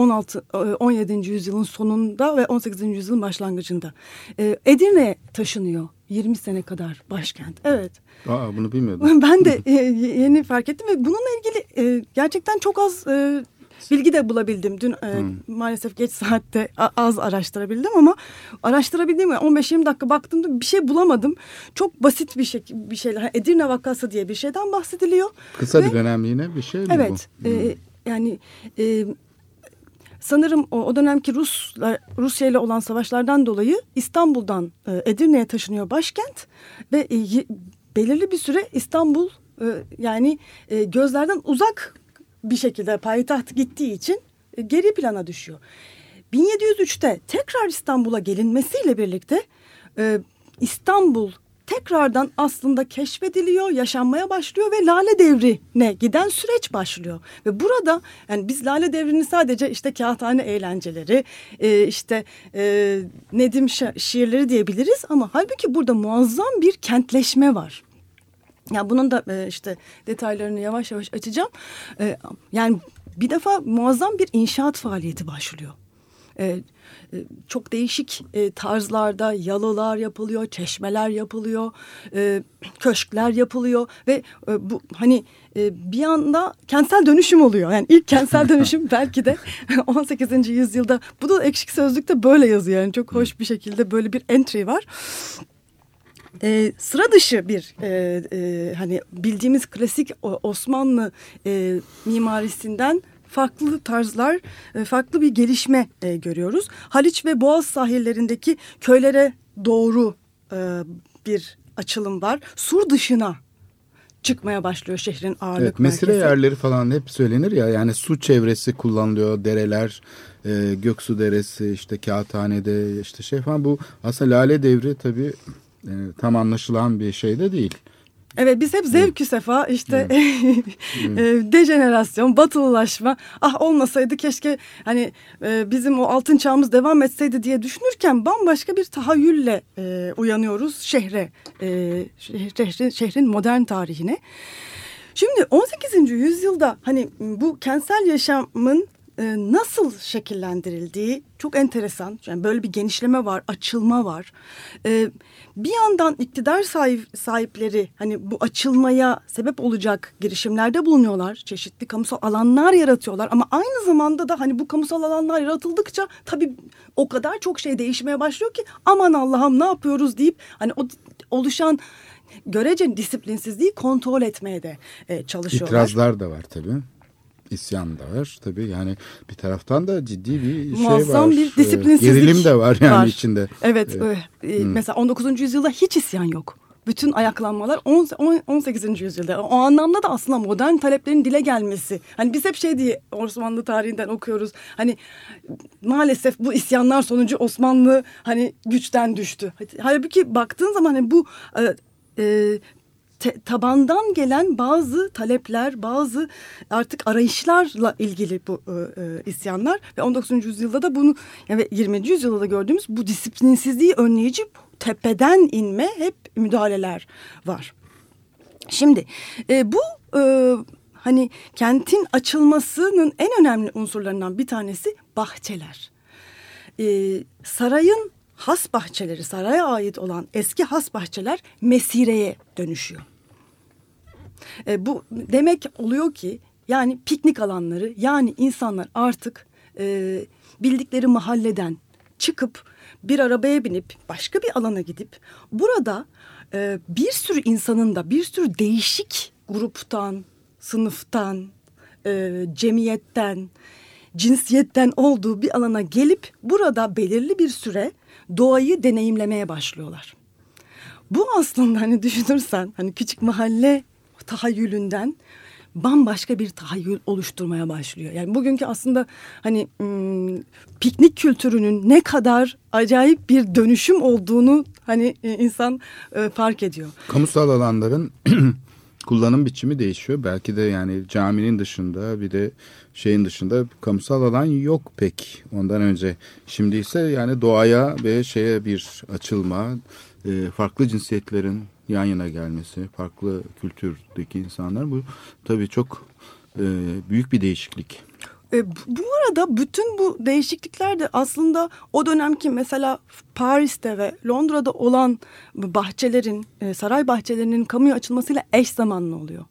Speaker 4: 16 17. E, yüzyılın sonunda ve 18. yüzyılın başlangıcında. E, Edirne taşınıyor 20 sene kadar başkent. Evet.
Speaker 3: Aa bunu bilmiyordum.
Speaker 4: Ben de e, yeni fark ettim ve bununla ilgili e, gerçekten çok az e, bilgi de bulabildim. Dün e, hmm. maalesef geç saatte az araştırabildim ama araştırabildiğim 15-20 dakika baktığımda bir şey bulamadım. Çok basit bir şey bir şeyler. Edirne vakası diye bir şeyden bahsediliyor.
Speaker 3: Kısa ve, bir dönemliğine bir şey mi
Speaker 4: evet, bu? Evet. E, yani e, sanırım o, o dönemki Rus Rusya ile olan savaşlardan dolayı İstanbul'dan e, Edirne'ye taşınıyor başkent ve e, belirli bir süre İstanbul e, yani e, gözlerden uzak bir şekilde payitaht gittiği için e, geri plana düşüyor. 1703'te tekrar İstanbul'a gelinmesiyle birlikte e, İstanbul tekrardan aslında keşfediliyor, yaşanmaya başlıyor ve Lale Devri'ne giden süreç başlıyor. Ve burada yani biz Lale Devri'ni sadece işte kağıthane eğlenceleri, e, işte e, Nedim şiirleri diyebiliriz ama halbuki burada muazzam bir kentleşme var. Ya bunun da e, işte detaylarını yavaş yavaş açacağım. Yani bir defa muazzam bir inşaat faaliyeti başlıyor. E, e, çok değişik e, tarzlarda yalılar yapılıyor, çeşmeler yapılıyor, e, köşkler yapılıyor ve e, bu hani e, bir anda kentsel dönüşüm oluyor. Yani ilk kentsel dönüşüm belki de 18. yüzyılda. Bu da ekşik sözlükte böyle yazıyor. Yani çok hoş bir şekilde böyle bir entry var e, sıra dışı bir e, e, hani bildiğimiz klasik Osmanlı e, mimarisinden farklı tarzlar, e, farklı bir gelişme e, görüyoruz. Haliç ve Boğaz sahillerindeki köylere doğru e, bir açılım var. Sur dışına çıkmaya başlıyor şehrin ağırlık evet,
Speaker 3: mesire merkezi. yerleri falan hep söylenir ya yani su çevresi kullanılıyor dereler e, Göksu Deresi işte Kağıthane'de işte şey falan bu aslında Lale Devri tabii e, tam anlaşılan bir şey de değil.
Speaker 4: Evet biz hep zevkü sefa işte e, dejenerasyon, batılılaşma ah olmasaydı keşke hani e, bizim o altın çağımız devam etseydi diye düşünürken bambaşka bir tahayyülle e, uyanıyoruz şehre, e, şehrin, şehrin modern tarihine. Şimdi 18. yüzyılda hani bu kentsel yaşamın e, nasıl şekillendirildiği çok enteresan. Yani böyle bir genişleme var, açılma var. E, bir yandan iktidar sahip, sahipleri hani bu açılmaya sebep olacak girişimlerde bulunuyorlar. Çeşitli kamusal alanlar yaratıyorlar ama aynı zamanda da hani bu kamusal alanlar yaratıldıkça tabii o kadar çok şey değişmeye başlıyor ki aman Allah'ım ne yapıyoruz deyip hani o oluşan görece disiplinsizliği kontrol etmeye de e, çalışıyorlar.
Speaker 3: İtirazlar da var tabii isyan da var tabii yani bir taraftan da ciddi bir
Speaker 4: Muazzam
Speaker 3: şey var.
Speaker 4: bir disiplinsizlik
Speaker 3: Gerilim de var yani var. içinde.
Speaker 4: Evet ee, e, mesela 19. yüzyılda hiç isyan yok. Bütün ayaklanmalar 18. yüzyılda. O anlamda da aslında modern taleplerin dile gelmesi. Hani biz hep şey diye Osmanlı tarihinden okuyoruz. Hani maalesef bu isyanlar sonucu Osmanlı hani güçten düştü. Halbuki baktığın zaman hani bu e, e, te, tabandan gelen bazı talepler, bazı artık arayışlarla ilgili bu e, e, isyanlar ve 19. yüzyılda da bunu yani 20. yüzyılda da gördüğümüz bu disiplinsizliği önleyici tepeden inme hep müdahaleler var. Şimdi e, bu e, hani kentin açılmasının en önemli unsurlarından bir tanesi bahçeler. E, sarayın has bahçeleri, saraya ait olan eski has bahçeler mesireye dönüşüyor. E, bu demek oluyor ki yani piknik alanları yani insanlar artık e, bildikleri mahalleden çıkıp bir arabaya binip başka bir alana gidip burada e, bir sürü insanın da bir sürü değişik gruptan, sınıftan, e, cemiyetten cinsiyetten olduğu bir alana gelip burada belirli bir süre doğayı deneyimlemeye başlıyorlar. Bu aslında hani düşünürsen hani küçük mahalle tahayyülünden bambaşka bir tahayyül oluşturmaya başlıyor. Yani bugünkü aslında hani ım, piknik kültürünün ne kadar acayip bir dönüşüm olduğunu hani e, insan e, fark ediyor.
Speaker 3: Kamusal alanların kullanım biçimi değişiyor. Belki de yani caminin dışında bir de şeyin dışında kamusal alan yok pek ondan önce. Şimdi ise yani doğaya ve şeye bir açılma, e, farklı cinsiyetlerin yan yana gelmesi, farklı kültürdeki insanlar bu tabii çok e, büyük bir değişiklik.
Speaker 4: E, bu arada bütün bu değişiklikler de aslında o dönemki mesela Paris'te ve Londra'da olan bahçelerin, e, saray bahçelerinin kamuya açılmasıyla eş zamanlı oluyor.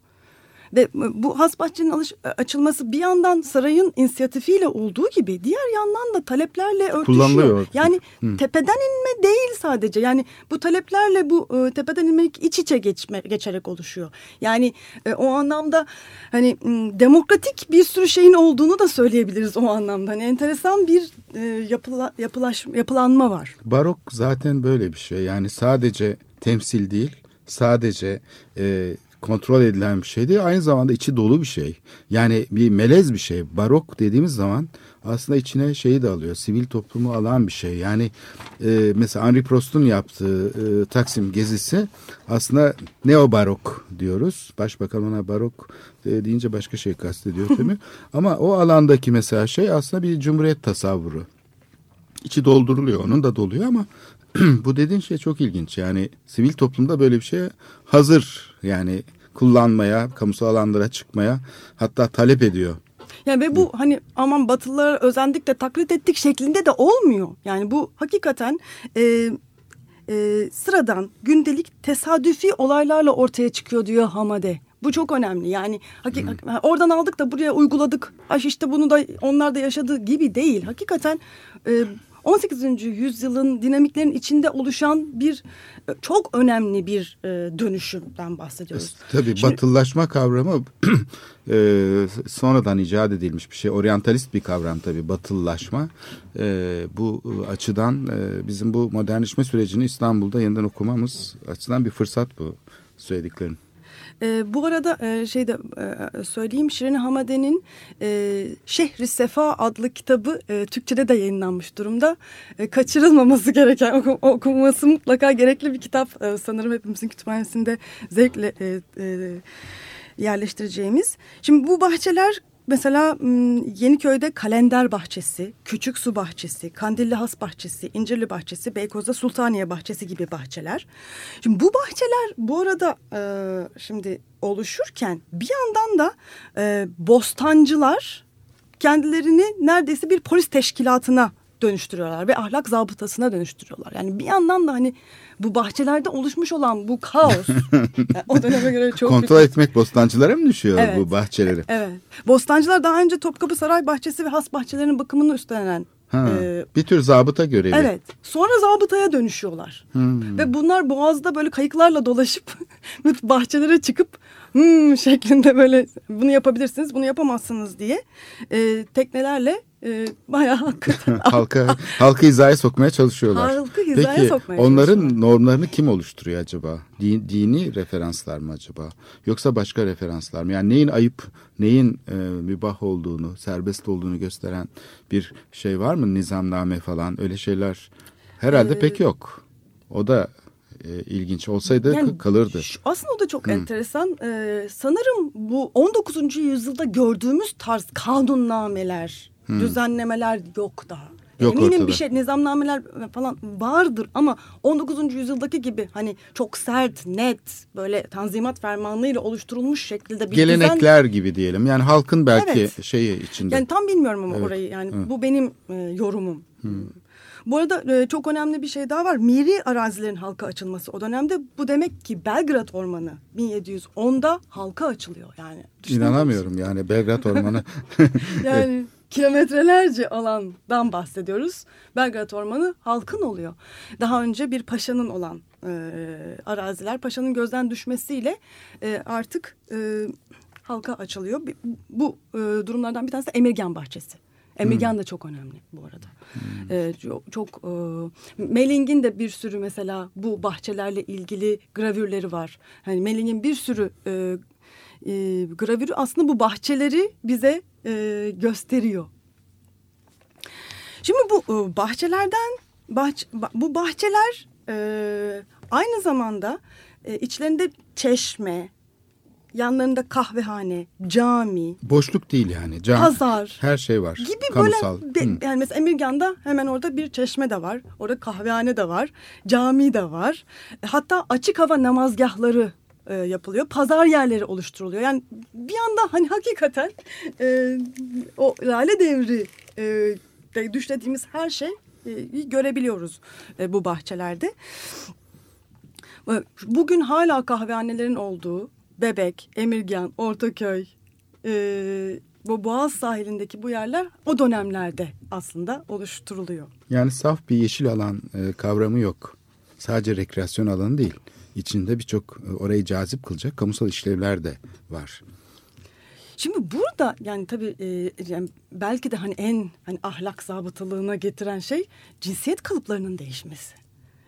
Speaker 4: Ve bu has bahçenin alış, açılması bir yandan sarayın inisiyatifiyle olduğu gibi diğer yandan da taleplerle örtüşüyor.
Speaker 3: Kullanılıyor.
Speaker 4: Yani Hı. tepeden inme değil sadece. Yani bu taleplerle bu e, tepeden inmek iç içe geçme, geçerek oluşuyor. Yani e, o anlamda hani demokratik bir sürü şeyin olduğunu da söyleyebiliriz o anlamda. Hani enteresan bir e, yapıla, yapılaş, yapılanma var.
Speaker 3: Barok zaten böyle bir şey. Yani sadece temsil değil, sadece e, kontrol edilen bir şey değil. Aynı zamanda içi dolu bir şey. Yani bir melez bir şey. Barok dediğimiz zaman aslında içine şeyi de alıyor. Sivil toplumu alan bir şey. Yani e, mesela Henri Prost'un yaptığı e, Taksim gezisi aslında neo barok diyoruz. Başbakan ona barok e, deyince başka şey kastediyor tabii. Ama o alandaki mesela şey aslında bir cumhuriyet tasavvuru. İçi dolduruluyor. Onun da doluyor ama bu dediğin şey çok ilginç. Yani sivil toplumda böyle bir şey hazır. Yani kullanmaya, kamusal alanlara çıkmaya hatta talep ediyor.
Speaker 4: Yani ve bu hani aman Batılılara özendik de taklit ettik şeklinde de olmuyor. Yani bu hakikaten e, e, sıradan gündelik tesadüfi olaylarla ortaya çıkıyor diyor Hamade. Bu çok önemli. Yani hakik hmm. oradan aldık da buraya uyguladık. Ay işte bunu da onlar da yaşadığı gibi değil. Hakikaten e, 18. yüzyılın dinamiklerin içinde oluşan bir e, çok önemli bir e, dönüşümden bahsediyoruz.
Speaker 3: Tabii Şimdi, batılılaşma kavramı e, sonradan icat edilmiş bir şey. Oryantalist bir kavram tabii batılılaşma. E, bu açıdan e, bizim bu modernleşme sürecini İstanbul'da yeniden okumamız açısından bir fırsat bu söylediklerin.
Speaker 4: E, bu arada e, şey de e, söyleyeyim Şirin Hamade'nin e, Şehri Sefa adlı kitabı e, Türkçe'de de yayınlanmış durumda. E, kaçırılmaması gereken oku, okunması mutlaka gerekli bir kitap e, sanırım hepimizin kütüphanesinde zevkle e, e, yerleştireceğimiz. Şimdi bu bahçeler Mesela Yeniköy'de Kalender Bahçesi, Küçük Su Bahçesi, Kandilli Has Bahçesi, İncirli Bahçesi, Beykoz'da Sultaniye Bahçesi gibi bahçeler. Şimdi bu bahçeler bu arada e, şimdi oluşurken bir yandan da e, bostancılar kendilerini neredeyse bir polis teşkilatına dönüştürüyorlar ve ahlak zabıtasına dönüştürüyorlar. Yani bir yandan da hani bu bahçelerde oluşmuş olan bu kaos yani o döneme göre çok
Speaker 3: kontrol büyük... etmek bostancılara mı düşüyor evet. bu bahçeleri?
Speaker 4: Evet. Bostancılar daha önce Topkapı Saray Bahçesi ve has bahçelerinin bakımını üstlenen
Speaker 3: Ha, e, bir tür zabıta görevi.
Speaker 4: Evet. Sonra zabıtaya dönüşüyorlar. Hmm. Ve bunlar boğazda böyle kayıklarla dolaşıp bahçelere çıkıp hmm, şeklinde böyle bunu yapabilirsiniz, bunu yapamazsınız diye e, teknelerle e, bayağı hakikaten.
Speaker 3: halka, halkı hizaya sokmaya çalışıyorlar.
Speaker 4: Halkı hizaya
Speaker 3: Peki,
Speaker 4: sokmaya
Speaker 3: onların normlarını kim oluşturuyor acaba? Din, dini referanslar mı acaba? Yoksa başka referanslar mı? Yani neyin ayıp, neyin e, mübah olduğunu, serbest olduğunu gösteren bir şey var mı? Nizamname falan öyle şeyler herhalde ee, pek yok. O da e, ilginç olsaydı yani, kalırdı.
Speaker 4: Aslında o da çok Hı. enteresan. Ee, sanırım bu 19. yüzyılda gördüğümüz tarz kanunnameler hmm. düzenlemeler yok daha. Yok Eminim ortada. bir şey nizamnameler falan vardır ama 19. yüzyıldaki gibi hani çok sert, net böyle tanzimat fermanıyla oluşturulmuş şekilde bir
Speaker 3: gelenekler düzen... gibi diyelim. Yani halkın belki evet. şeyi içinde.
Speaker 4: Yani tam bilmiyorum ama evet. orayı yani evet. bu benim e, yorumum. Hmm. Bu arada e, çok önemli bir şey daha var. Miri arazilerin halka açılması o dönemde bu demek ki Belgrad Ormanı 1710'da halka açılıyor yani.
Speaker 3: İnanamıyorum yani Belgrad Ormanı.
Speaker 4: yani kilometrelerce alandan bahsediyoruz. Belgrad Ormanı halkın oluyor. Daha önce bir paşanın olan e, araziler paşanın gözden düşmesiyle e, artık e, halka açılıyor. Bu e, durumlardan bir tanesi de Emirgan Bahçesi. Emirgan da çok önemli bu arada. Ee, çok, çok e, Melling'in de bir sürü mesela bu bahçelerle ilgili gravürleri var. Hani Melling'in bir sürü e, e, gravürü aslında bu bahçeleri bize e, gösteriyor. Şimdi bu e, bahçelerden bahç, ba- bu bahçeler e, aynı zamanda e, içlerinde çeşme, yanlarında kahvehane, cami,
Speaker 3: Boşluk değil yani. Cam,
Speaker 4: pazar
Speaker 3: Her şey var.
Speaker 4: gibi
Speaker 3: Kamusal.
Speaker 4: böyle de- yani mesela Emirgan'da hemen orada bir çeşme de var. Orada kahvehane de var. Cami de var. Hatta açık hava namazgahları e, yapılıyor. Pazar yerleri oluşturuluyor. Yani bir anda hani hakikaten e, o lale devri e, de düşlediğimiz her şey e, görebiliyoruz e, bu bahçelerde. Bugün hala kahvehanelerin olduğu Bebek, Emirgan, Ortaköy, e, bu Boğaz sahilindeki bu yerler o dönemlerde aslında oluşturuluyor.
Speaker 3: Yani saf bir yeşil alan e, kavramı yok. Sadece rekreasyon alanı değil. İçinde birçok e, orayı cazip kılacak kamusal işlevler de var.
Speaker 4: Şimdi burada yani tabii e, yani belki de hani en hani ahlak zabıtalığına getiren şey cinsiyet kalıplarının değişmesi.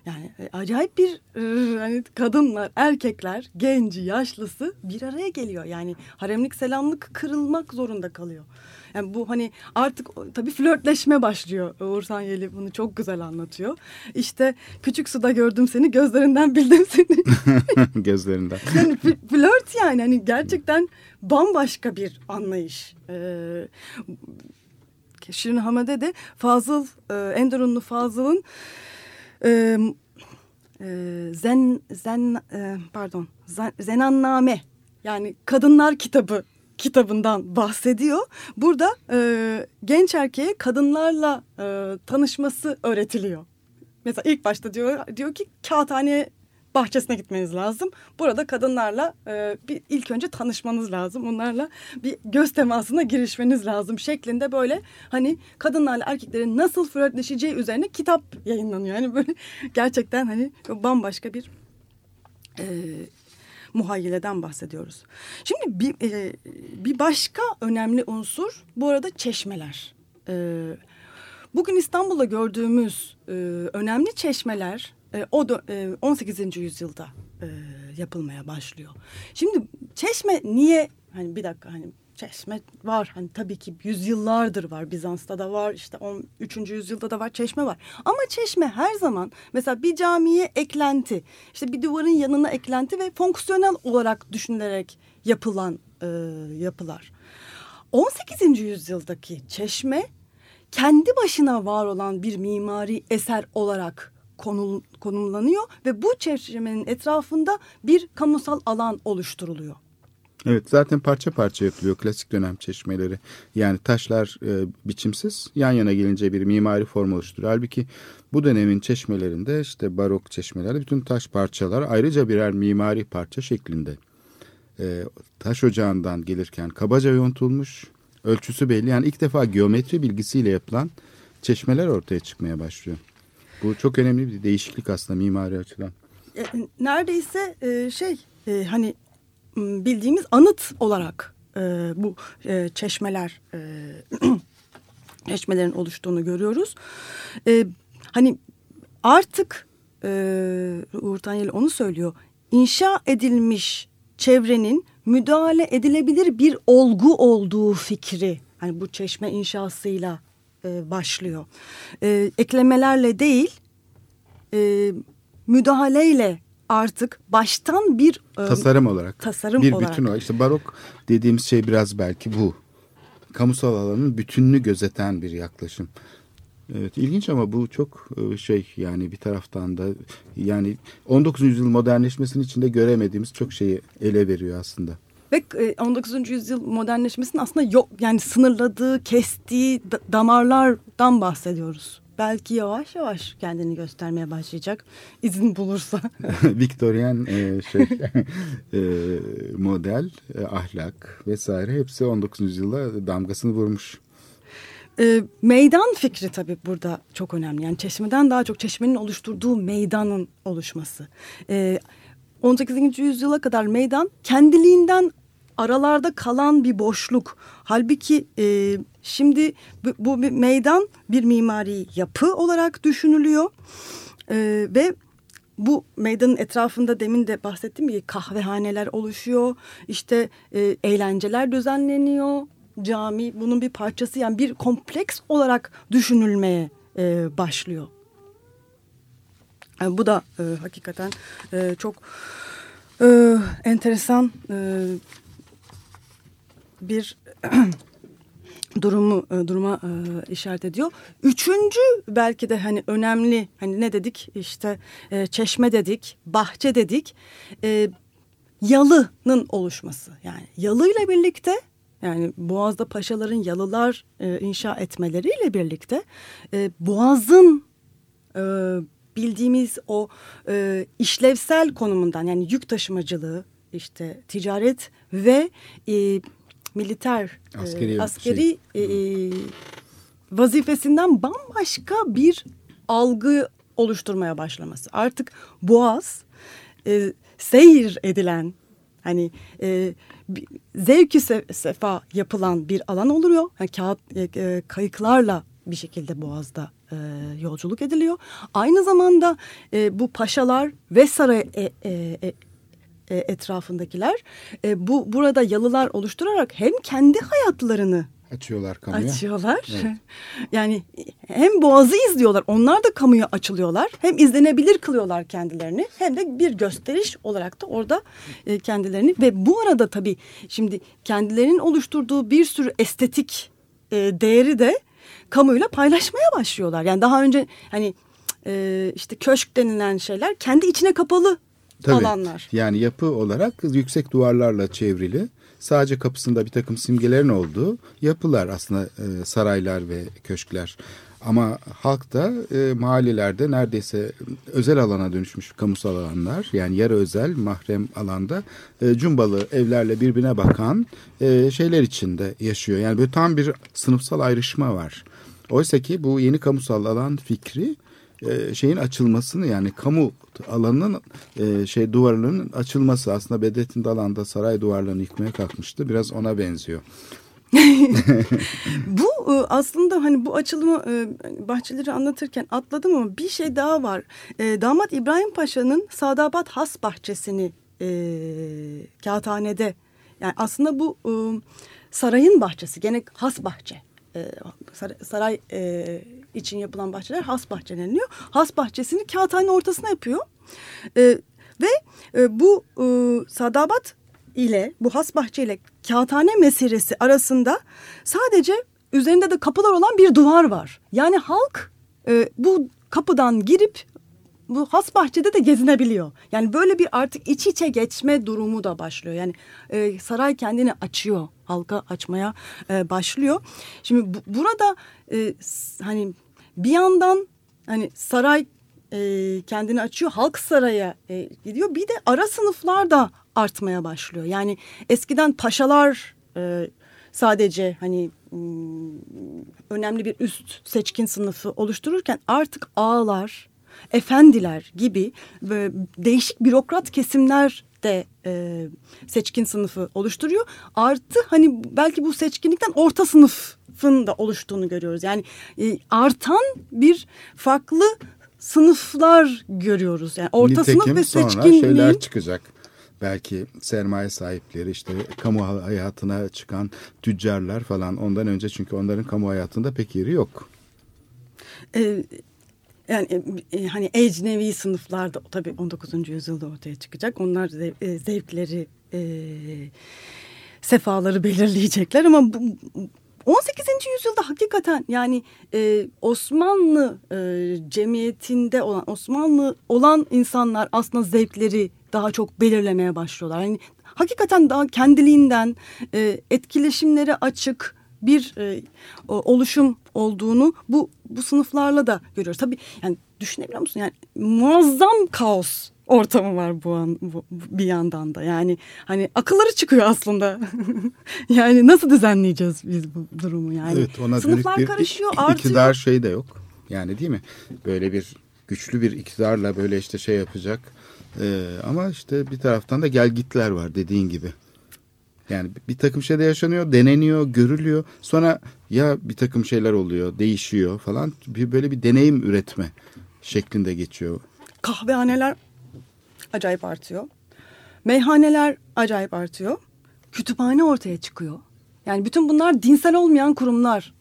Speaker 4: Yani e, acayip bir e, hani kadınlar, erkekler, genci, yaşlısı bir araya geliyor. Yani haremlik selamlık kırılmak zorunda kalıyor. Yani bu hani artık tabii flörtleşme başlıyor. Uğur Sanyeli bunu çok güzel anlatıyor. İşte küçük suda gördüm seni, gözlerinden bildim seni.
Speaker 3: Gözlerinden.
Speaker 4: Yani fl- flört yani hani gerçekten bambaşka bir anlayış. Ee, Şirin Hamade de Fazıl, e, Enderunlu Fazıl'ın e, e, Zen, Zen, e, pardon, Zen, Zenanname yani Kadınlar Kitabı kitabından bahsediyor. Burada e, genç erkeğe kadınlarla e, tanışması öğretiliyor. Mesela ilk başta diyor diyor ki kağıthane bahçesine gitmeniz lazım. Burada kadınlarla e, bir ilk önce tanışmanız lazım. Onlarla bir göz temasına girişmeniz lazım şeklinde böyle hani kadınlarla erkeklerin nasıl flörtleşeceği üzerine kitap yayınlanıyor. Yani böyle gerçekten hani bambaşka bir e, muhayyileden bahsediyoruz. Şimdi bir, e, bir başka önemli unsur bu arada çeşmeler. E, bugün İstanbul'da gördüğümüz e, önemli çeşmeler e, o da, e, 18. yüzyılda e, yapılmaya başlıyor. Şimdi çeşme niye hani bir dakika hani çeşme var hani tabii ki yüzyıllardır var Bizans'ta da var işte 13. yüzyılda da var çeşme var ama çeşme her zaman mesela bir camiye eklenti işte bir duvarın yanına eklenti ve fonksiyonel olarak düşünülerek yapılan e, yapılar. 18. yüzyıldaki çeşme kendi başına var olan bir mimari eser olarak konul, konumlanıyor ve bu çeşmenin etrafında bir kamusal alan oluşturuluyor.
Speaker 3: Evet zaten parça parça yapılıyor klasik dönem çeşmeleri. Yani taşlar e, biçimsiz yan yana gelince bir mimari form oluşturuyor. Halbuki bu dönemin çeşmelerinde işte barok çeşmelerde bütün taş parçalar ayrıca birer mimari parça şeklinde. E, taş ocağından gelirken kabaca yontulmuş ölçüsü belli. Yani ilk defa geometri bilgisiyle yapılan çeşmeler ortaya çıkmaya başlıyor. Bu çok önemli bir değişiklik aslında mimari açıdan.
Speaker 4: E, neredeyse e, şey e, hani bildiğimiz anıt olarak e, bu e, çeşmeler e, çeşmelerin oluştuğunu görüyoruz. E, hani artık e, Uğur Tanyeli onu söylüyor. İnşa edilmiş çevrenin müdahale edilebilir bir olgu olduğu fikri hani bu çeşme inşasıyla e, başlıyor. E, eklemelerle değil e, müdahaleyle artık baştan bir e,
Speaker 3: Tasarım olarak.
Speaker 4: tasarım
Speaker 3: bir
Speaker 4: olarak.
Speaker 3: bütün olarak. İşte barok dediğimiz şey biraz belki bu. Kamusal alanın bütününü gözeten bir yaklaşım. Evet ilginç ama bu çok e, şey yani bir taraftan da yani 19. yüzyıl modernleşmesinin içinde göremediğimiz çok şeyi ele veriyor aslında.
Speaker 4: Ve e, 19. yüzyıl modernleşmesinin aslında yok yani sınırladığı, kestiği da- damarlardan bahsediyoruz. Belki yavaş yavaş kendini göstermeye başlayacak izin bulursa.
Speaker 3: Viktoryen e, şey e, model, e, ahlak vesaire hepsi 19. yüzyıla damgasını vurmuş.
Speaker 4: E, meydan fikri tabii burada çok önemli. Yani çeşmeden daha çok çeşmenin oluşturduğu meydanın oluşması. E, 18. yüzyıla kadar meydan kendiliğinden aralarda kalan bir boşluk. Halbuki e, şimdi bu, bu bir meydan bir mimari yapı olarak düşünülüyor. E, ve bu meydanın etrafında demin de bahsettiğim gibi kahvehaneler oluşuyor. İşte e, eğlenceler düzenleniyor. Cami bunun bir parçası yani bir kompleks olarak düşünülmeye e, başlıyor. Yani bu da e, hakikaten e, çok e, enteresan e, bir durumu e, duruma e, işaret ediyor. Üçüncü belki de hani önemli hani ne dedik işte e, çeşme dedik, bahçe dedik. Yalının oluşması. Yani yalıyla birlikte yani Boğaz'da paşaların yalılar inşa etmeleriyle birlikte Boğaz'ın bildiğimiz o işlevsel konumundan yani yük taşımacılığı işte ticaret ve militer
Speaker 3: Askeri
Speaker 4: e, askeri e, vazifesinden bambaşka bir algı oluşturmaya başlaması. Artık Boğaz e, seyir edilen hani e, zevki se- sefa yapılan bir alan oluyor. Yani kağıt e, e, kayıklarla bir şekilde Boğaz'da e, yolculuk ediliyor. Aynı zamanda e, bu paşalar ve saray e, e, e, etrafındakiler e, bu burada yalılar oluşturarak hem kendi hayatlarını
Speaker 3: Açıyorlar kamuya.
Speaker 4: açıyorlar.
Speaker 3: Evet.
Speaker 4: Yani hem boğazı izliyorlar, onlar da kamuya açılıyorlar. Hem izlenebilir kılıyorlar kendilerini hem de bir gösteriş olarak da orada e, kendilerini ve bu arada tabii şimdi kendilerinin oluşturduğu bir sürü estetik e, değeri de kamuyla paylaşmaya başlıyorlar. Yani daha önce hani e, işte köşk denilen şeyler kendi içine kapalı
Speaker 3: Tabii.
Speaker 4: alanlar.
Speaker 3: Yani yapı olarak yüksek duvarlarla çevrili sadece kapısında bir takım simgelerin olduğu yapılar aslında e, saraylar ve köşkler. Ama halk da e, mahallelerde neredeyse özel alana dönüşmüş kamusal alanlar yani yarı özel mahrem alanda e, cumbalı evlerle birbirine bakan e, şeyler içinde yaşıyor. Yani böyle tam bir sınıfsal ayrışma var. Oysa ki bu yeni kamusal alan fikri e, şeyin açılmasını yani kamu alanının e, şey duvarlarının açılması aslında Bedrettin Dalan da saray duvarlarını yıkmaya kalkmıştı. Biraz ona benziyor.
Speaker 4: Bu e, aslında hani bu açılımı bahçeleri anlatırken atladım ama bir şey daha var. Damat İbrahim Paşa'nın Sadabat Has bahçesini e, kağıthanede yani aslında bu sarayın bahçesi gene has bahçe. Saray, için yapılan bahçeler has bahçe deniliyor. Has bahçesini kağıthanenin ortasına yapıyor. E, ve e, bu e, Sadabat ile bu has bahçe ile kağıthane mesiresi arasında sadece üzerinde de kapılar olan bir duvar var. Yani halk e, bu kapıdan girip bu has bahçede de gezinebiliyor. Yani böyle bir artık iç içe geçme durumu da başlıyor. Yani e, saray kendini açıyor, halka açmaya e, başlıyor. Şimdi bu, burada e, hani bir yandan hani saray e, kendini açıyor, halk saraya e, gidiyor. Bir de ara sınıflar da artmaya başlıyor. Yani eskiden paşalar e, sadece hani mm, önemli bir üst seçkin sınıfı oluştururken artık ağalar, efendiler gibi değişik bürokrat kesimler de e, seçkin sınıfı oluşturuyor. Artı hani belki bu seçkinlikten orta sınıfın da oluştuğunu görüyoruz. Yani e, artan bir farklı sınıflar görüyoruz. Yani orta
Speaker 3: Nitekim
Speaker 4: sınıf ve
Speaker 3: sonra
Speaker 4: seçkinliğin
Speaker 3: şeyler çıkacak. Belki sermaye sahipleri işte kamu hayatına çıkan tüccarlar falan ondan önce çünkü onların kamu hayatında pek yeri yok.
Speaker 4: e, yani e, e, hani ecnevi sınıflar da tabii 19. yüzyılda ortaya çıkacak. Onlar e, zevkleri, e, sefaları belirleyecekler ama bu 18. yüzyılda hakikaten yani e, Osmanlı e, cemiyetinde olan Osmanlı olan insanlar aslında zevkleri daha çok belirlemeye başlıyorlar. Yani hakikaten daha kendiliğinden e, etkileşimlere açık bir e, oluşum olduğunu bu bu sınıflarla da görüyoruz. Tabii yani düşünebiliyor musun? Yani muazzam kaos ortamı var bu, an, bu bir yandan da. Yani hani akılları çıkıyor aslında. yani nasıl düzenleyeceğiz biz bu durumu yani?
Speaker 3: Evet ona
Speaker 4: Sınıflar
Speaker 3: bir
Speaker 4: karışıyor, artıyor.
Speaker 3: iktidar şey de yok. Yani değil mi? Böyle bir güçlü bir iktidarla böyle işte şey yapacak. Ee, ama işte bir taraftan da gelgitler var dediğin gibi. Yani bir takım şeyler yaşanıyor, deneniyor, görülüyor. Sonra ya bir takım şeyler oluyor, değişiyor falan. Bir böyle bir deneyim üretme şeklinde geçiyor.
Speaker 4: Kahvehaneler acayip artıyor. Meyhaneler acayip artıyor. Kütüphane ortaya çıkıyor. Yani bütün bunlar dinsel olmayan kurumlar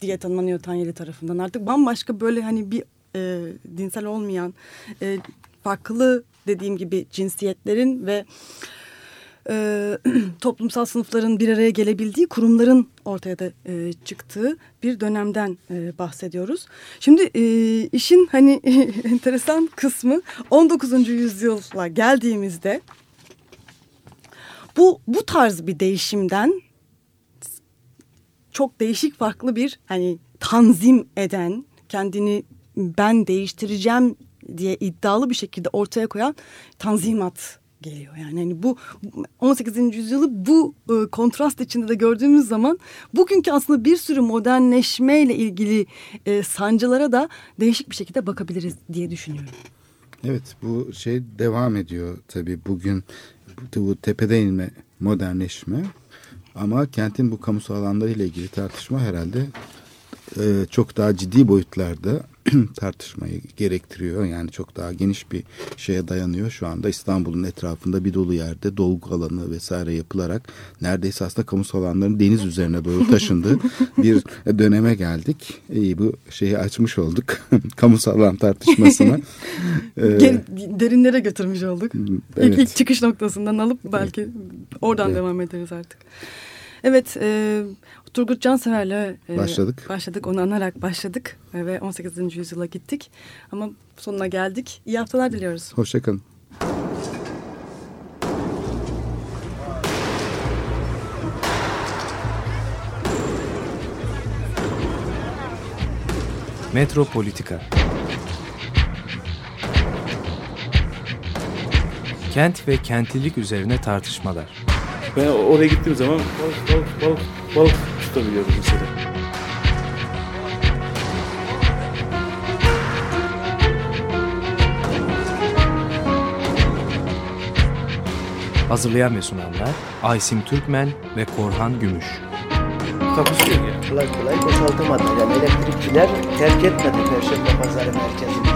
Speaker 4: diye tanımlanıyor Tanyeli tarafından. Artık bambaşka böyle hani bir e, dinsel olmayan e, farklı dediğim gibi cinsiyetlerin ve e, toplumsal sınıfların bir araya gelebildiği kurumların ortaya da e, çıktığı bir dönemden e, bahsediyoruz. Şimdi e, işin hani enteresan kısmı 19. yüzyıla geldiğimizde bu bu tarz bir değişimden çok değişik farklı bir hani tanzim eden kendini ben değiştireceğim diye iddialı bir şekilde ortaya koyan tanzimat geliyor. Yani hani bu 18. yüzyılı bu e, kontrast içinde de gördüğümüz zaman bugünkü aslında bir sürü modernleşmeyle ilgili e, sancılara da değişik bir şekilde bakabiliriz diye düşünüyorum.
Speaker 3: Evet bu şey devam ediyor tabii bugün bu tepede inme modernleşme ama kentin bu kamusal alanlarıyla ilgili tartışma herhalde e, çok daha ciddi boyutlarda tartışmayı gerektiriyor. Yani çok daha geniş bir şeye dayanıyor. Şu anda İstanbul'un etrafında bir dolu yerde dolgu alanı vesaire yapılarak neredeyse aslında kamusal alanların deniz üzerine doğru taşındığı bir döneme geldik. İyi bu şeyi açmış olduk. kamusal alan tartışmasını.
Speaker 4: ee, derinlere götürmüş olduk. Evet. İlk, ilk çıkış noktasından alıp belki oradan evet. devam ederiz artık. Evet, e, Turgut Cansever'le
Speaker 3: e, başladık.
Speaker 4: başladık. Onu anarak başladık e, ve 18. yüzyıla gittik. Ama sonuna geldik. İyi haftalar diliyoruz.
Speaker 3: Hoşçakalın.
Speaker 6: Metropolitika Kent ve kentlilik üzerine tartışmalar.
Speaker 1: Ben oraya gittiğim zaman balık balık balık balık tutabiliyorum mesela.
Speaker 6: Hazırlayan ve sunanlar Aysim Türkmen ve Korhan Gümüş.
Speaker 1: Takusuyor yani.
Speaker 2: Kolay kolay boşaltamadı. Yani elektrikçiler terk etmedi Perşembe Pazarı merkezini.